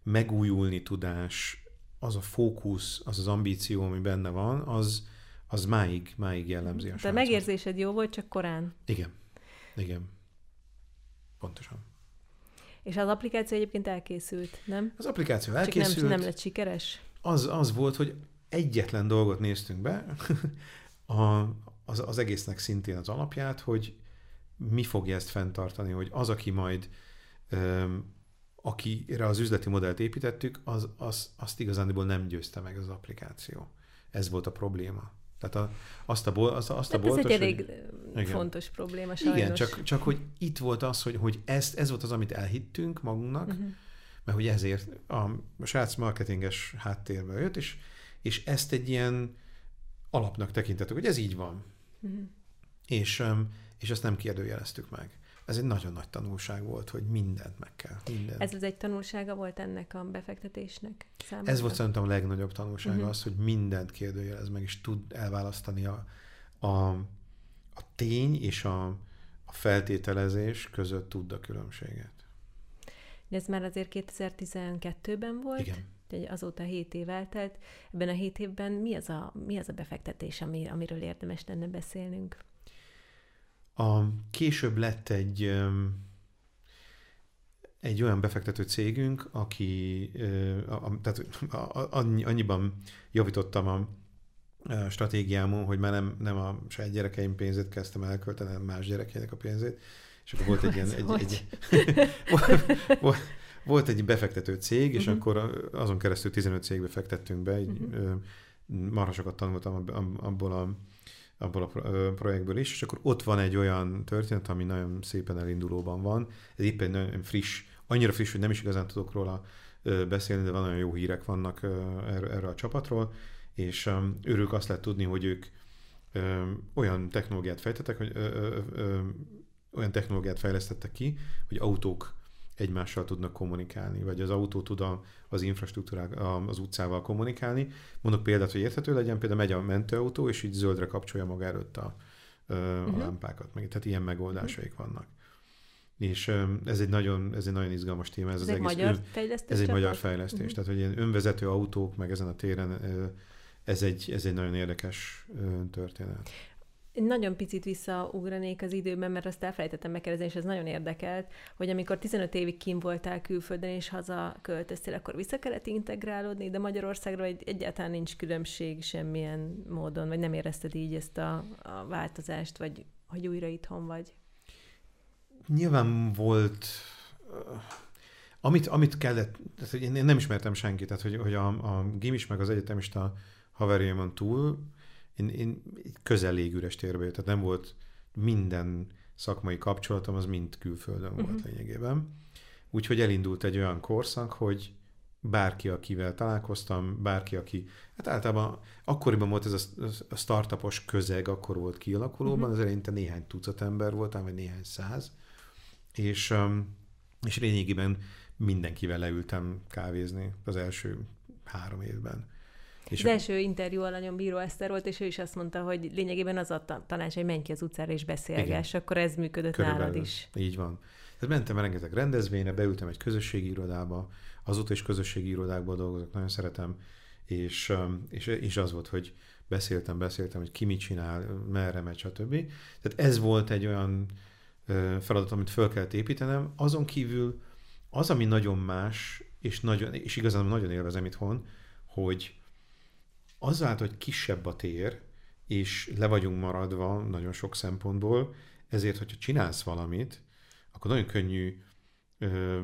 megújulni tudás, az a fókusz, az az ambíció, ami benne van, az, az máig, máig jellemzi a De srácot. megérzésed jó volt, csak korán. Igen. Igen. Pontosan. És az applikáció egyébként elkészült, nem? Az applikáció Csak elkészült. nem, nem lett sikeres? Az, az volt, hogy egyetlen dolgot néztünk be, a, az, az egésznek szintén az alapját, hogy mi fogja ezt fenntartani, hogy az, aki majd, öm, akire az üzleti modellt építettük, az, az, azt igazándiból nem győzte meg az applikáció. Ez volt a probléma. Tehát a, azt a, bol, azt, azt a Hát ez boltos, egy elég hogy, fontos probléma sajnos. igen, csak, csak hogy itt volt az, hogy, hogy ezt, ez volt az, amit elhittünk magunknak, uh-huh. Mert hogy ezért a, a srác marketinges háttérből jött, és, és ezt egy ilyen alapnak tekintettük, hogy ez így van. Mhm. És, és ezt nem kérdőjeleztük meg. Ez egy nagyon nagy tanulság volt, hogy mindent meg kell. Mindent. Ez az egy tanulsága volt ennek a befektetésnek számomra? Ez volt szerintem a legnagyobb tanulsága uh-huh. az, hogy mindent kérdőjelez meg, és tud elválasztani a, a, a tény és a, a feltételezés között tud a különbséget. De ez már azért 2012-ben volt? Igen. Egy azóta 7 év eltelt. Ebben a 7 évben mi az a, mi az a befektetés, ami, amiről érdemes lenne beszélnünk? A, később lett egy, egy olyan befektető cégünk, aki, a, a, tehát annyi, annyiban javítottam a, a stratégiámon, hogy már nem, nem a saját gyerekeim pénzét kezdtem elkölteni, hanem más gyerekeinek a pénzét. És akkor volt egy ilyen... Egy, egy, volt, volt egy befektető cég, és Mhm. akkor azon keresztül 15 cégbe fektettünk be, egy, Mhm. ö, marha sokat tanultam ab- ab- abból a abból a projektből is, és akkor ott van egy olyan történet, ami nagyon szépen elindulóban van. Ez éppen nagyon friss, annyira friss, hogy nem is igazán tudok róla beszélni, de van nagyon jó hírek vannak ö, erre, a csapatról, és örülök azt lehet tudni, hogy ők olyan technológiát fejtettek, hogy olyan technológiát fejlesztettek ki, hogy autók egymással tudnak kommunikálni, vagy az autó tud a, az infrastruktúrák a- az utcával kommunikálni. Mondok példát, hogy érthető legyen, például megy a mentőautó, és így zöldre kapcsolja maga előtt a, a Mhm. lámpákat, meg tehát ilyen megoldásaik vannak. És ez egy nagyon, ez egy nagyon izgalmas téma. Ez, Ez az egy egész magyar ön, fejlesztés ez egy magyar fejlesztés. Mhm. Tehát, hogy ilyen önvezető autók, meg ezen a téren, ez egy, ez egy nagyon érdekes történet. Nagyon picit visszaugranék az időben, mert azt elfelejtettem megkérdezni, és ez nagyon érdekelt, hogy amikor 15 évig kim voltál külföldön, és haza költöztél, akkor vissza kellett integrálódni, de Magyarországra egy, egyáltalán nincs különbség semmilyen módon, vagy nem érezted így ezt a, a változást, vagy hogy újra itthon vagy? Nyilván volt, amit, amit kellett, tehát én nem ismertem senkit, tehát hogy, hogy a, a gimis meg az egyetemista haverjaimon túl, én, én közel légüres térbe jött, tehát nem volt minden szakmai kapcsolatom, az mind külföldön volt Mhm. lényegében. Úgyhogy elindult egy olyan korszak, hogy bárki, akivel találkoztam, bárki, aki, hát általában akkoriban volt ez a, a startupos közeg, akkor volt kialakulóban, Mhm. az eleinte néhány tucat ember voltam, vagy néhány száz, és, és lényegében mindenkivel leültem kávézni az első három évben. És Az első interjú alanyom Bíró Eszter volt, és ő is azt mondta, hogy lényegében az a ta- tanács, hogy menj ki az utcára és beszélgess, akkor ez működött Körülbelül. nálad is. Így van. Tehát mentem rengeteg rendezvényre, beültem egy közösségi irodába, azóta is közösségi irodákban dolgozok, nagyon szeretem, és, és, és az volt, hogy beszéltem, beszéltem, hogy ki mit csinál, merre megy, stb. Tehát ez volt egy olyan feladat, amit föl kellett építenem. Azon kívül az, ami nagyon más, és, nagyon, és igazán nagyon élvezem itthon, hogy azáltal, hogy kisebb a tér, és le vagyunk maradva nagyon sok szempontból, ezért, hogyha csinálsz valamit, akkor nagyon könnyű ö,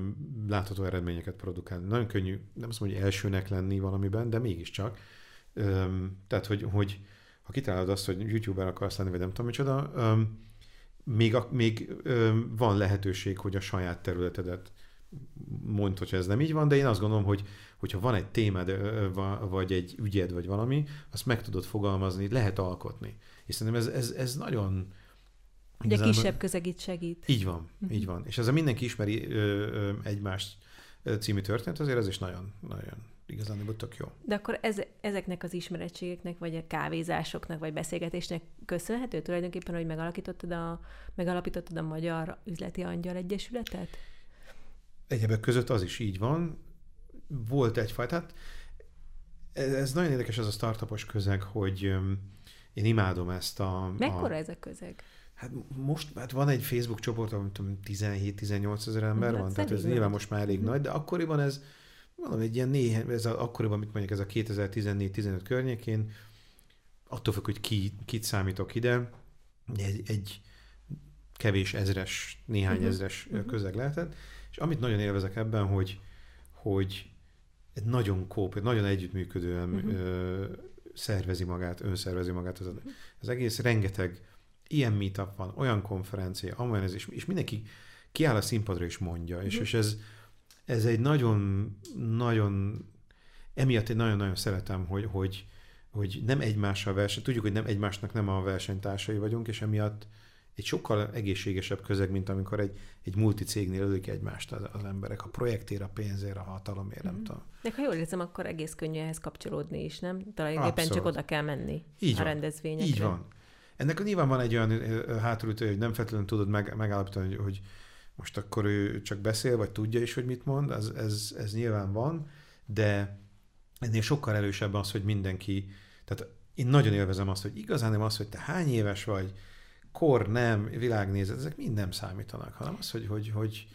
látható eredményeket produkálni. Nagyon könnyű, nem azt mondom, hogy elsőnek lenni valamiben, de mégiscsak. Ö, tehát, hogy, hogy ha kitalálod azt, hogy youtuber akarsz lenni, vagy nem tudom micsoda, ö, még, a, még ö, van lehetőség, hogy a saját területedet mondd, hogy ez nem így van, de én azt gondolom, hogy hogyha van egy témád, vagy egy ügyed, vagy valami, azt meg tudod fogalmazni, lehet alkotni. És szerintem ez, ez, ez nagyon... Ugye igazából- kisebb közeg itt segít. így van, Mhm. így van. És ez a mindenki ismeri ö, ö, egymást című történet, azért ez is nagyon, nagyon igazán tök jó. De akkor ez, ezeknek az ismerettségeknek, vagy a kávézásoknak, vagy beszélgetésnek köszönhető tulajdonképpen, hogy megalakítottad a, megalapítottad a Magyar Üzleti Angyal Egyesületet? Egyebek között az is így van. Volt egyfajta, hát ez, ez nagyon érdekes ez a startupos közeg, hogy én imádom ezt a... Mekkora a ez a közeg? Hát most hát van egy Facebook csoport, ahol 17-18 ezer ember Hát van, tehát ez nyilván most már elég Mhm. nagy, de akkoriban ez valami egy ilyen néhány, ez a, akkoriban, mit mondjuk, ez a 2014-15 környékén, attól függ, hogy ki, kit számítok ide, egy, egy kevés ezres, néhány Mhm. ezres Mhm. közeg lehetett, és amit nagyon élvezek ebben, hogy, hogy egy nagyon kóp, egy nagyon együttműködően Mhm. ö, szervezi magát, önszervezi magát az, az egész, rengeteg ilyen meetup van, olyan konferencia, amolyan ez, és, és mindenki kiáll a színpadra és mondja, és, Mhm. és ez, ez egy nagyon, nagyon, emiatt én nagyon-nagyon szeretem, hogy, hogy, hogy nem egymással verseny, tudjuk, hogy nem egymásnak nem a versenytársai vagyunk, és emiatt egy sokkal egészségesebb közeg, mint amikor egy, egy multicégnél ölik egymást az, az emberek, a projektért, a pénzért, a hatalomért, nem Mhm. tudom. De ha jól érzem, akkor egész könnyű ehhez kapcsolódni is, nem? Tulajdonképpen csak oda kell menni Így a van. rendezvényekre. Így van. Ennek nyilván van egy olyan ö, hátulütő, hogy nem feltétlenül tudod meg, megállapítani, hogy, hogy most akkor ő csak beszél, vagy tudja is, hogy mit mond, ez, ez, ez nyilván van, de ennél sokkal erősebb az, hogy mindenki, tehát én nagyon élvezem azt, hogy igazán nem az, hogy te hány éves vagy, kor, nem, világnézet, ezek mind nem számítanak, hanem az, hogy, hogy, hogy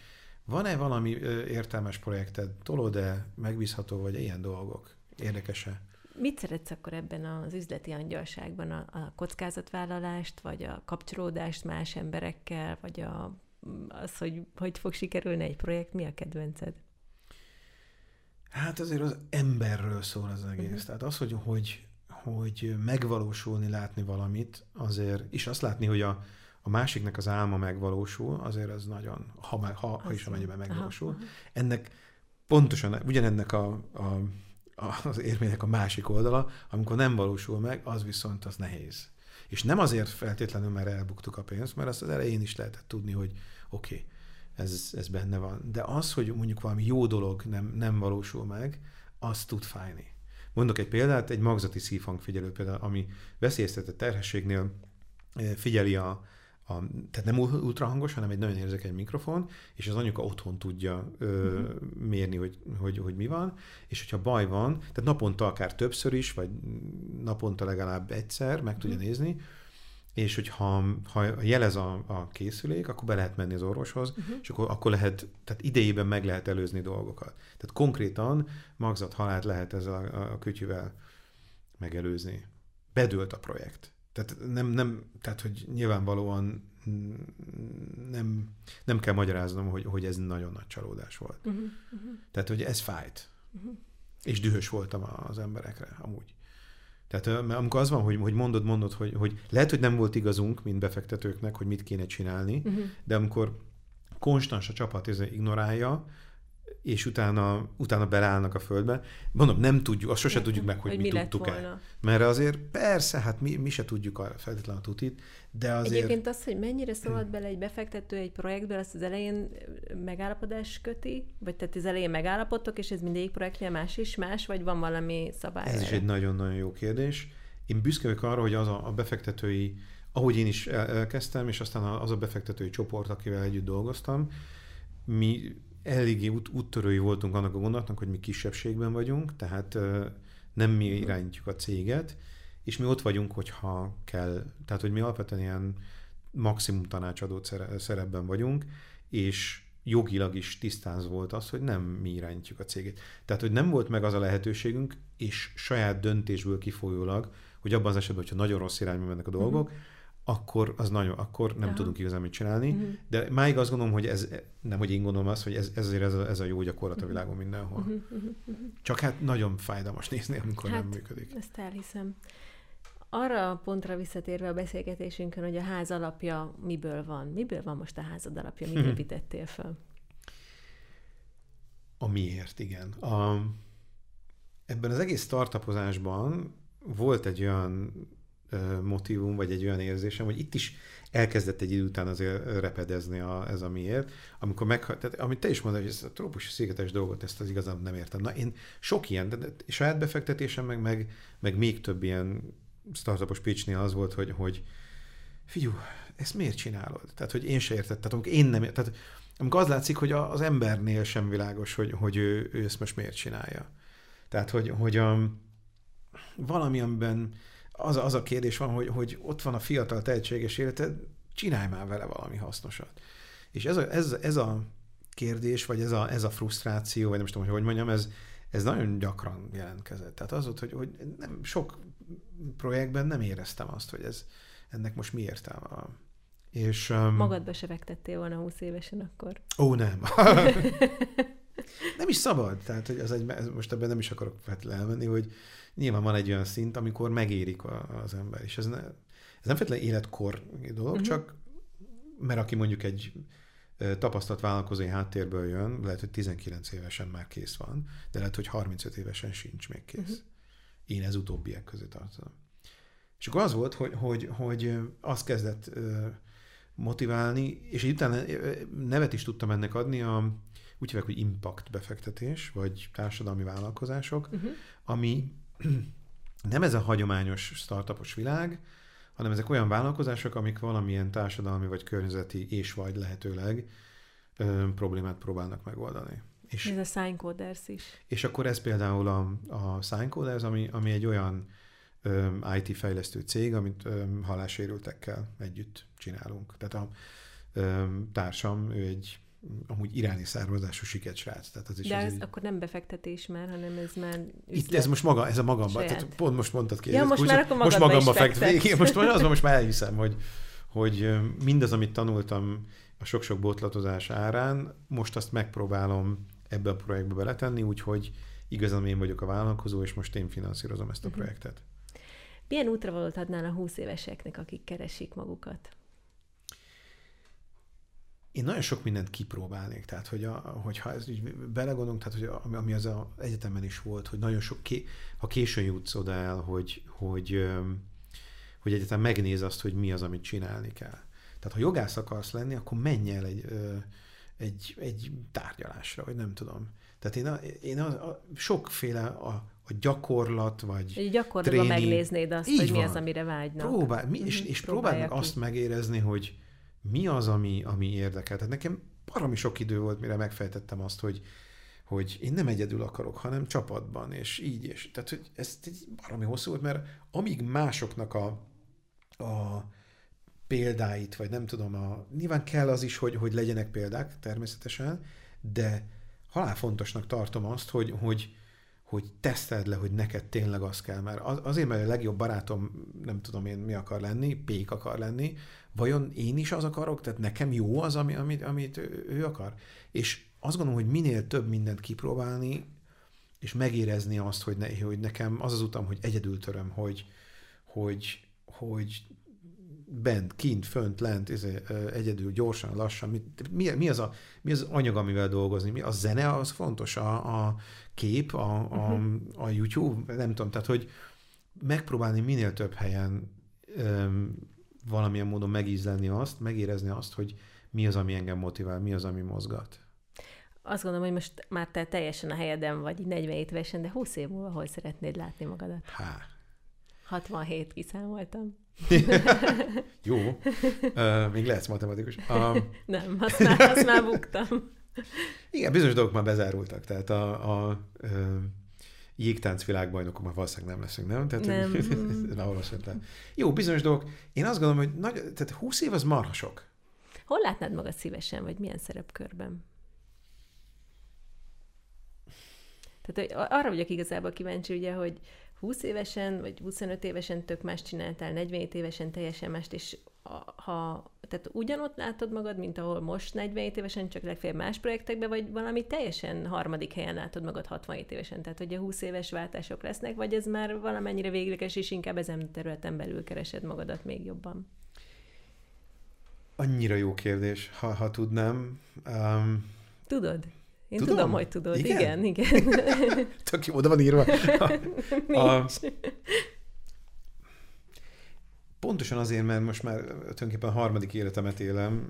van-e valami értelmes projekted, tolod-e, megbízható, vagy ilyen dolgok, érdekese? Mit szeretsz akkor ebben az üzleti angyalságban? A, a kockázatvállalást, vagy a kapcsolódást más emberekkel, vagy a, az, hogy hogy fog sikerülni egy projekt? Mi a kedvenced? Hát azért az emberről szól az egész. Mhm. Tehát az, hogy, hogy, hogy megvalósulni, látni valamit, azért, és azt látni, hogy a, a másiknak az álma megvalósul, azért az nagyon, ha, ha, ha is Az amennyiben megvalósul. Aha. Ennek pontosan, ugyanennek a, a, a, az érmének a másik oldala, amikor nem valósul meg, az viszont az nehéz. És nem azért feltétlenül, mert elbuktuk a pénzt, mert azt az elején is lehetett tudni, hogy oké, okay, ez, ez benne van. De az, hogy mondjuk valami jó dolog nem, nem valósul meg, az tud fájni. Mondok egy példát, egy magzati szívhangfigyelő például, ami veszélyeztetett terhességnél eh, figyeli a, a, tehát nem ultrahangos, hanem egy nagyon érzékeny mikrofon, és az anyuka otthon tudja ö, Mhm. mérni, hogy, hogy, hogy mi van, és hogyha baj van, tehát naponta akár többször is, vagy naponta legalább egyszer meg tudja Mhm. nézni, és hogyha ha jelez a, a készülék, akkor be lehet menni az orvoshoz, Uh-huh. és akkor, akkor lehet, tehát idejében meg lehet előzni dolgokat. Tehát konkrétan magzat halált lehet ezzel a, a kütyüvel megelőzni. Bedőlt a projekt. Tehát nem, nem tehát hogy nyilvánvalóan nem, nem kell magyaráznom, hogy, hogy ez nagyon nagy csalódás volt. Uh-huh. Tehát, hogy ez fájt. Uh-huh. És dühös voltam az emberekre, amúgy. Tehát mert amikor az van, hogy, hogy mondod, mondod, hogy, hogy lehet, hogy nem volt igazunk, mint befektetőknek, hogy mit kéne csinálni, Uh-huh. de amikor konstans a csapat ez ignorálja, és utána, utána beleállnak a földbe, mondom, nem tudjuk, azt sose tudjuk meg, hogy, hogy mi, mi lett tudtuk-e. volna. Mert azért persze, hát mi, mi se tudjuk a, feltétlenül a tutit, de azért... Egyébként az, hogy mennyire szólhat bele egy befektető egy projektbe, azt az elején megállapodás köti? Vagy tehát az elején megállapodtok, és ez mindegyik projektnél más is más, vagy van valami szabály? Ez is egy nagyon-nagyon jó kérdés. Én büszke vagyok arra, hogy az a, a befektetői, ahogy én is el- elkezdtem, és aztán az a befektetői csoport, akivel együtt dolgoztam, mi eléggé út, úttörői voltunk annak a gondolatnak, hogy mi kisebbségben vagyunk, tehát nem mi irányítjuk a céget, és mi ott vagyunk, hogyha kell. Tehát, hogy mi alapvetően ilyen maximum tanácsadó szere- szerepben vagyunk, és jogilag is tisztáz volt az, hogy nem mi irányítjuk a cégét. Tehát, hogy nem volt meg az a lehetőségünk, és saját döntésből kifolyólag, hogy abban az esetben, hogyha nagyon rossz irányba mennek a dolgok, uh-huh. Akkor az nagyon, akkor nem Aha. tudunk igazán mit csinálni. Mhm. De máig azt gondolom, hogy ez, nem, hogy én gondolom azt, hogy ez, ez azért ez a, ez a jó gyakorlat a világon mindenhol. Uh-huh, uh-huh, uh-huh. Csak hát nagyon fájdalmas nézni, amikor Hát, nem működik. Ezt elhiszem. Arra a pontra visszatérve a beszélgetésünkön, hogy a ház alapja miből van? Miből van most a házad alapja? Mit építettél fel? A miért, igen. A, ebben az egész startupozásban volt egy olyan motivum, vagy egy olyan érzésem, hogy itt is elkezdett egy idő után azért repedezni a, ez a miért, amikor meg, tehát, amit te is mondod, hogy ezt a trópusi szigetes dolgot, ezt az igazán nem értem. Na, én sok ilyen, de, de saját befektetésem, meg, meg, meg még több ilyen startupos pitchnél az volt, hogy, hogy figyú, ezt miért csinálod? Tehát, hogy én se értettem. Amikor én nem, tehát, amikor az látszik, hogy az embernél sem világos, hogy, hogy ő, ő ezt most miért csinálja. Tehát, hogy, hogy a, valami, amiben az, az a kérdés van, hogy, hogy ott van a fiatal tehetséges életed, csinálj már vele valami hasznosat. És ez a, ez, ez a kérdés, vagy ez a, ez a frusztráció, vagy nem tudom, hogy hogy mondjam, ez, ez nagyon gyakran jelentkezett. Tehát az volt, hogy, hogy nem, sok projektben nem éreztem azt, hogy ez, ennek most mi értelme van. És, um, Magadba se fektettél volna 20 évesen akkor? Ó, nem. nem is szabad. Tehát, hogy az egy, most ebben nem is akarok elmenni, hogy nyilván van egy olyan szint, amikor megérik az ember. És ez, ne, ez nem feltétlenül életkor dolog, uh-huh. csak mert aki mondjuk egy tapasztalt vállalkozói háttérből jön, lehet, hogy 19 évesen már kész van, de lehet, hogy 35 évesen sincs még kész. Uh-huh. Én ez utóbbiak közé tartozom. És akkor az volt, hogy, hogy, hogy azt kezdett motiválni, és utána nevet is tudtam ennek adni, a, úgy hívják, hogy impact befektetés, vagy társadalmi vállalkozások, uh-huh. ami nem ez a hagyományos startupos világ, hanem ezek olyan vállalkozások, amik valamilyen társadalmi vagy környezeti és vagy lehetőleg ö, problémát próbálnak megoldani. És, ez a Signcoders is. És akkor ez például a, a Signcoders, ami, ami egy olyan ö, IT fejlesztő cég, amit ö, halásérültekkel együtt csinálunk. Tehát a ö, társam, ő egy amúgy iráni származású siket srác. Tehát az is De ez egy... akkor nem befektetés már, hanem ez már üzlet. Itt ez most maga, ez a magamba. Tehát pont most mondtad ki. Ja, most már akkor most magamba fektet. Most, most, az, most már elhiszem, hogy, hogy mindaz, amit tanultam a sok-sok botlatozás árán, most azt megpróbálom ebbe a projektbe beletenni, úgyhogy igazán én vagyok a vállalkozó, és most én finanszírozom ezt a uh-huh. projektet. Milyen útravalót adnál a 20 éveseknek, akik keresik magukat? Én nagyon sok mindent kipróbálnék, tehát hogy a, hogyha ez így belegondolunk, tehát hogy ami az a egyetemen is volt, hogy nagyon sok, ké, ha későn jutsz oda el, hogy, hogy, hogy egyetem megnéz azt, hogy mi az, amit csinálni kell. Tehát ha jogász akarsz lenni, akkor menj el egy, egy, egy tárgyalásra, vagy nem tudom. Tehát én, a, én a, a, sokféle a, a gyakorlat, vagy Egy gyakorlatban megnéznéd azt, Így hogy van. mi az, amire vágynak. Próbál, mi, és, és próbáld meg azt megérezni, hogy, mi az, ami, ami érdekel. Tehát nekem baromi sok idő volt, mire megfejtettem azt, hogy, hogy én nem egyedül akarok, hanem csapatban, és így, és tehát, hogy ez baromi hosszú volt, mert amíg másoknak a, a példáit, vagy nem tudom, a, nyilván kell az is, hogy, hogy legyenek példák, természetesen, de halál fontosnak tartom azt, hogy, hogy, hogy teszteld le, hogy neked tényleg az kell, mert az, azért, mert a legjobb barátom, nem tudom én mi akar lenni, pék akar lenni, vajon én is az akarok, tehát nekem jó az, ami, amit, amit ő, akar? És azt gondolom, hogy minél több mindent kipróbálni, és megérezni azt, hogy, ne, hogy nekem az az utam, hogy egyedül töröm, hogy, hogy, hogy bent, kint, fönt, lent, izé, egyedül, gyorsan, lassan, mi, mi, az a, mi az anyag, amivel dolgozni? Mi, a zene az fontos, a, a kép, a, a, uh-huh. a YouTube, nem tudom, tehát hogy megpróbálni minél több helyen um, valamilyen módon megízlelni azt, megérezni azt, hogy mi az, ami engem motivál, mi az, ami mozgat. Azt gondolom, hogy most már te teljesen a helyeden vagy, 47 évesen, de 20 év múlva hol szeretnéd látni magadat? Há. 67 kiszámoltam. Jó. Uh, még lehetsz matematikus. Uh, Nem, azt már, azt már buktam. Igen, bizonyos dolgok már bezárultak. Tehát a, a, a jégtánc világbajnokok már valószínűleg nem leszünk, nem? Tehát, nem. Hogy, Jó, bizonyos dolgok. Én azt gondolom, hogy nagy, tehát 20 év az marha sok. Hol látnád magad szívesen, vagy milyen szerepkörben? Tehát arra vagyok igazából kíváncsi, ugye, hogy 20 évesen, vagy 25 évesen tök más csináltál, 47 évesen teljesen mást, és ha, tehát ugyanott látod magad, mint ahol most 47 évesen, csak legfeljebb más projektekben, vagy valami teljesen harmadik helyen látod magad 67 évesen, tehát hogy a 20 éves váltások lesznek, vagy ez már valamennyire végleges, és inkább ezen a területen belül keresed magadat még jobban? Annyira jó kérdés, ha, ha tudnám. Um, Tudod? Én tudom, tudom hogy tudod. Igen, igen. igen. Tök jó, oda van írva. A, a, pontosan azért, mert most már tulajdonképpen a harmadik életemet élem,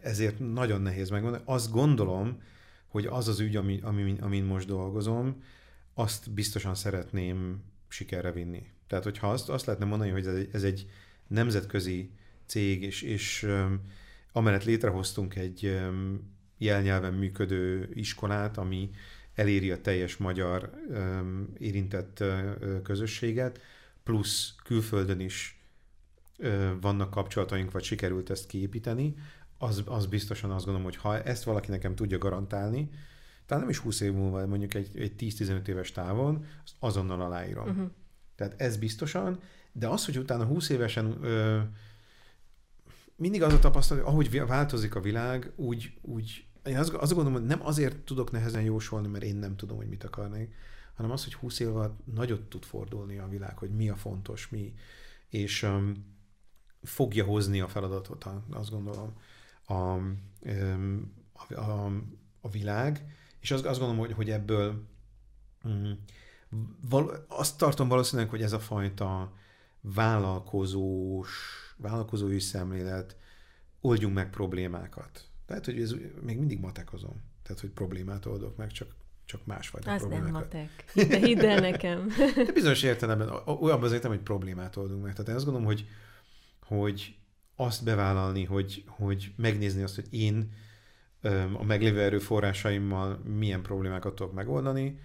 ezért nagyon nehéz megmondani. Azt gondolom, hogy az az ügy, ami, ami, amin most dolgozom, azt biztosan szeretném sikerre vinni. Tehát, hogyha azt, azt lehetne mondani, hogy ez egy, ez egy nemzetközi cég, és, és um, amellett létrehoztunk egy um, jelnyelven működő iskolát, ami eléri a teljes magyar um, érintett uh, közösséget, plusz külföldön is vannak kapcsolataink, vagy sikerült ezt kiépíteni, az, az biztosan azt gondolom, hogy ha ezt valaki nekem tudja garantálni, talán nem is 20 év múlva, mondjuk egy, egy 10-15 éves távon, azt azonnal aláírom. Uh-huh. Tehát ez biztosan, de az, hogy utána 20 évesen ö, mindig az a tapasztalat, hogy ahogy változik a világ, úgy, úgy én azt, azt gondolom, hogy nem azért tudok nehezen jósolni, mert én nem tudom, hogy mit akarnék, hanem az, hogy 20 év alatt nagyot tud fordulni a világ, hogy mi a fontos, mi, és um, fogja hozni a feladatot, azt gondolom, a, a, a, a világ, és azt, azt gondolom, hogy, hogy ebből um, val, azt tartom valószínűleg, hogy ez a fajta vállalkozós, vállalkozói szemlélet, oldjunk meg problémákat. Tehát, hogy ez még mindig matekozom. Tehát, hogy problémát oldok meg, csak csak másfajta Az problémákat. nem matek. De hidd el nekem. De bizonyos értelemben olyan az értem, hogy problémát oldunk meg. Tehát én azt gondolom, hogy, hogy azt bevállalni, hogy, hogy megnézni azt, hogy én a meglévő erőforrásaimmal milyen problémákat tudok megoldani,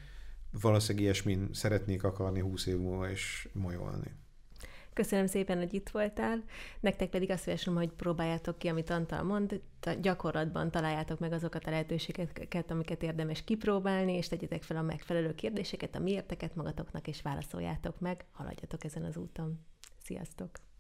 valószínűleg ilyesmin szeretnék akarni 20 év múlva és majolni. Köszönöm szépen, hogy itt voltál. Nektek pedig azt javaslom, hogy próbáljátok ki, amit Antal mond, gyakorlatban találjátok meg azokat a lehetőségeket, amiket érdemes kipróbálni, és tegyetek fel a megfelelő kérdéseket, a miérteket magatoknak, és válaszoljátok meg, haladjatok ezen az úton. Sziasztok!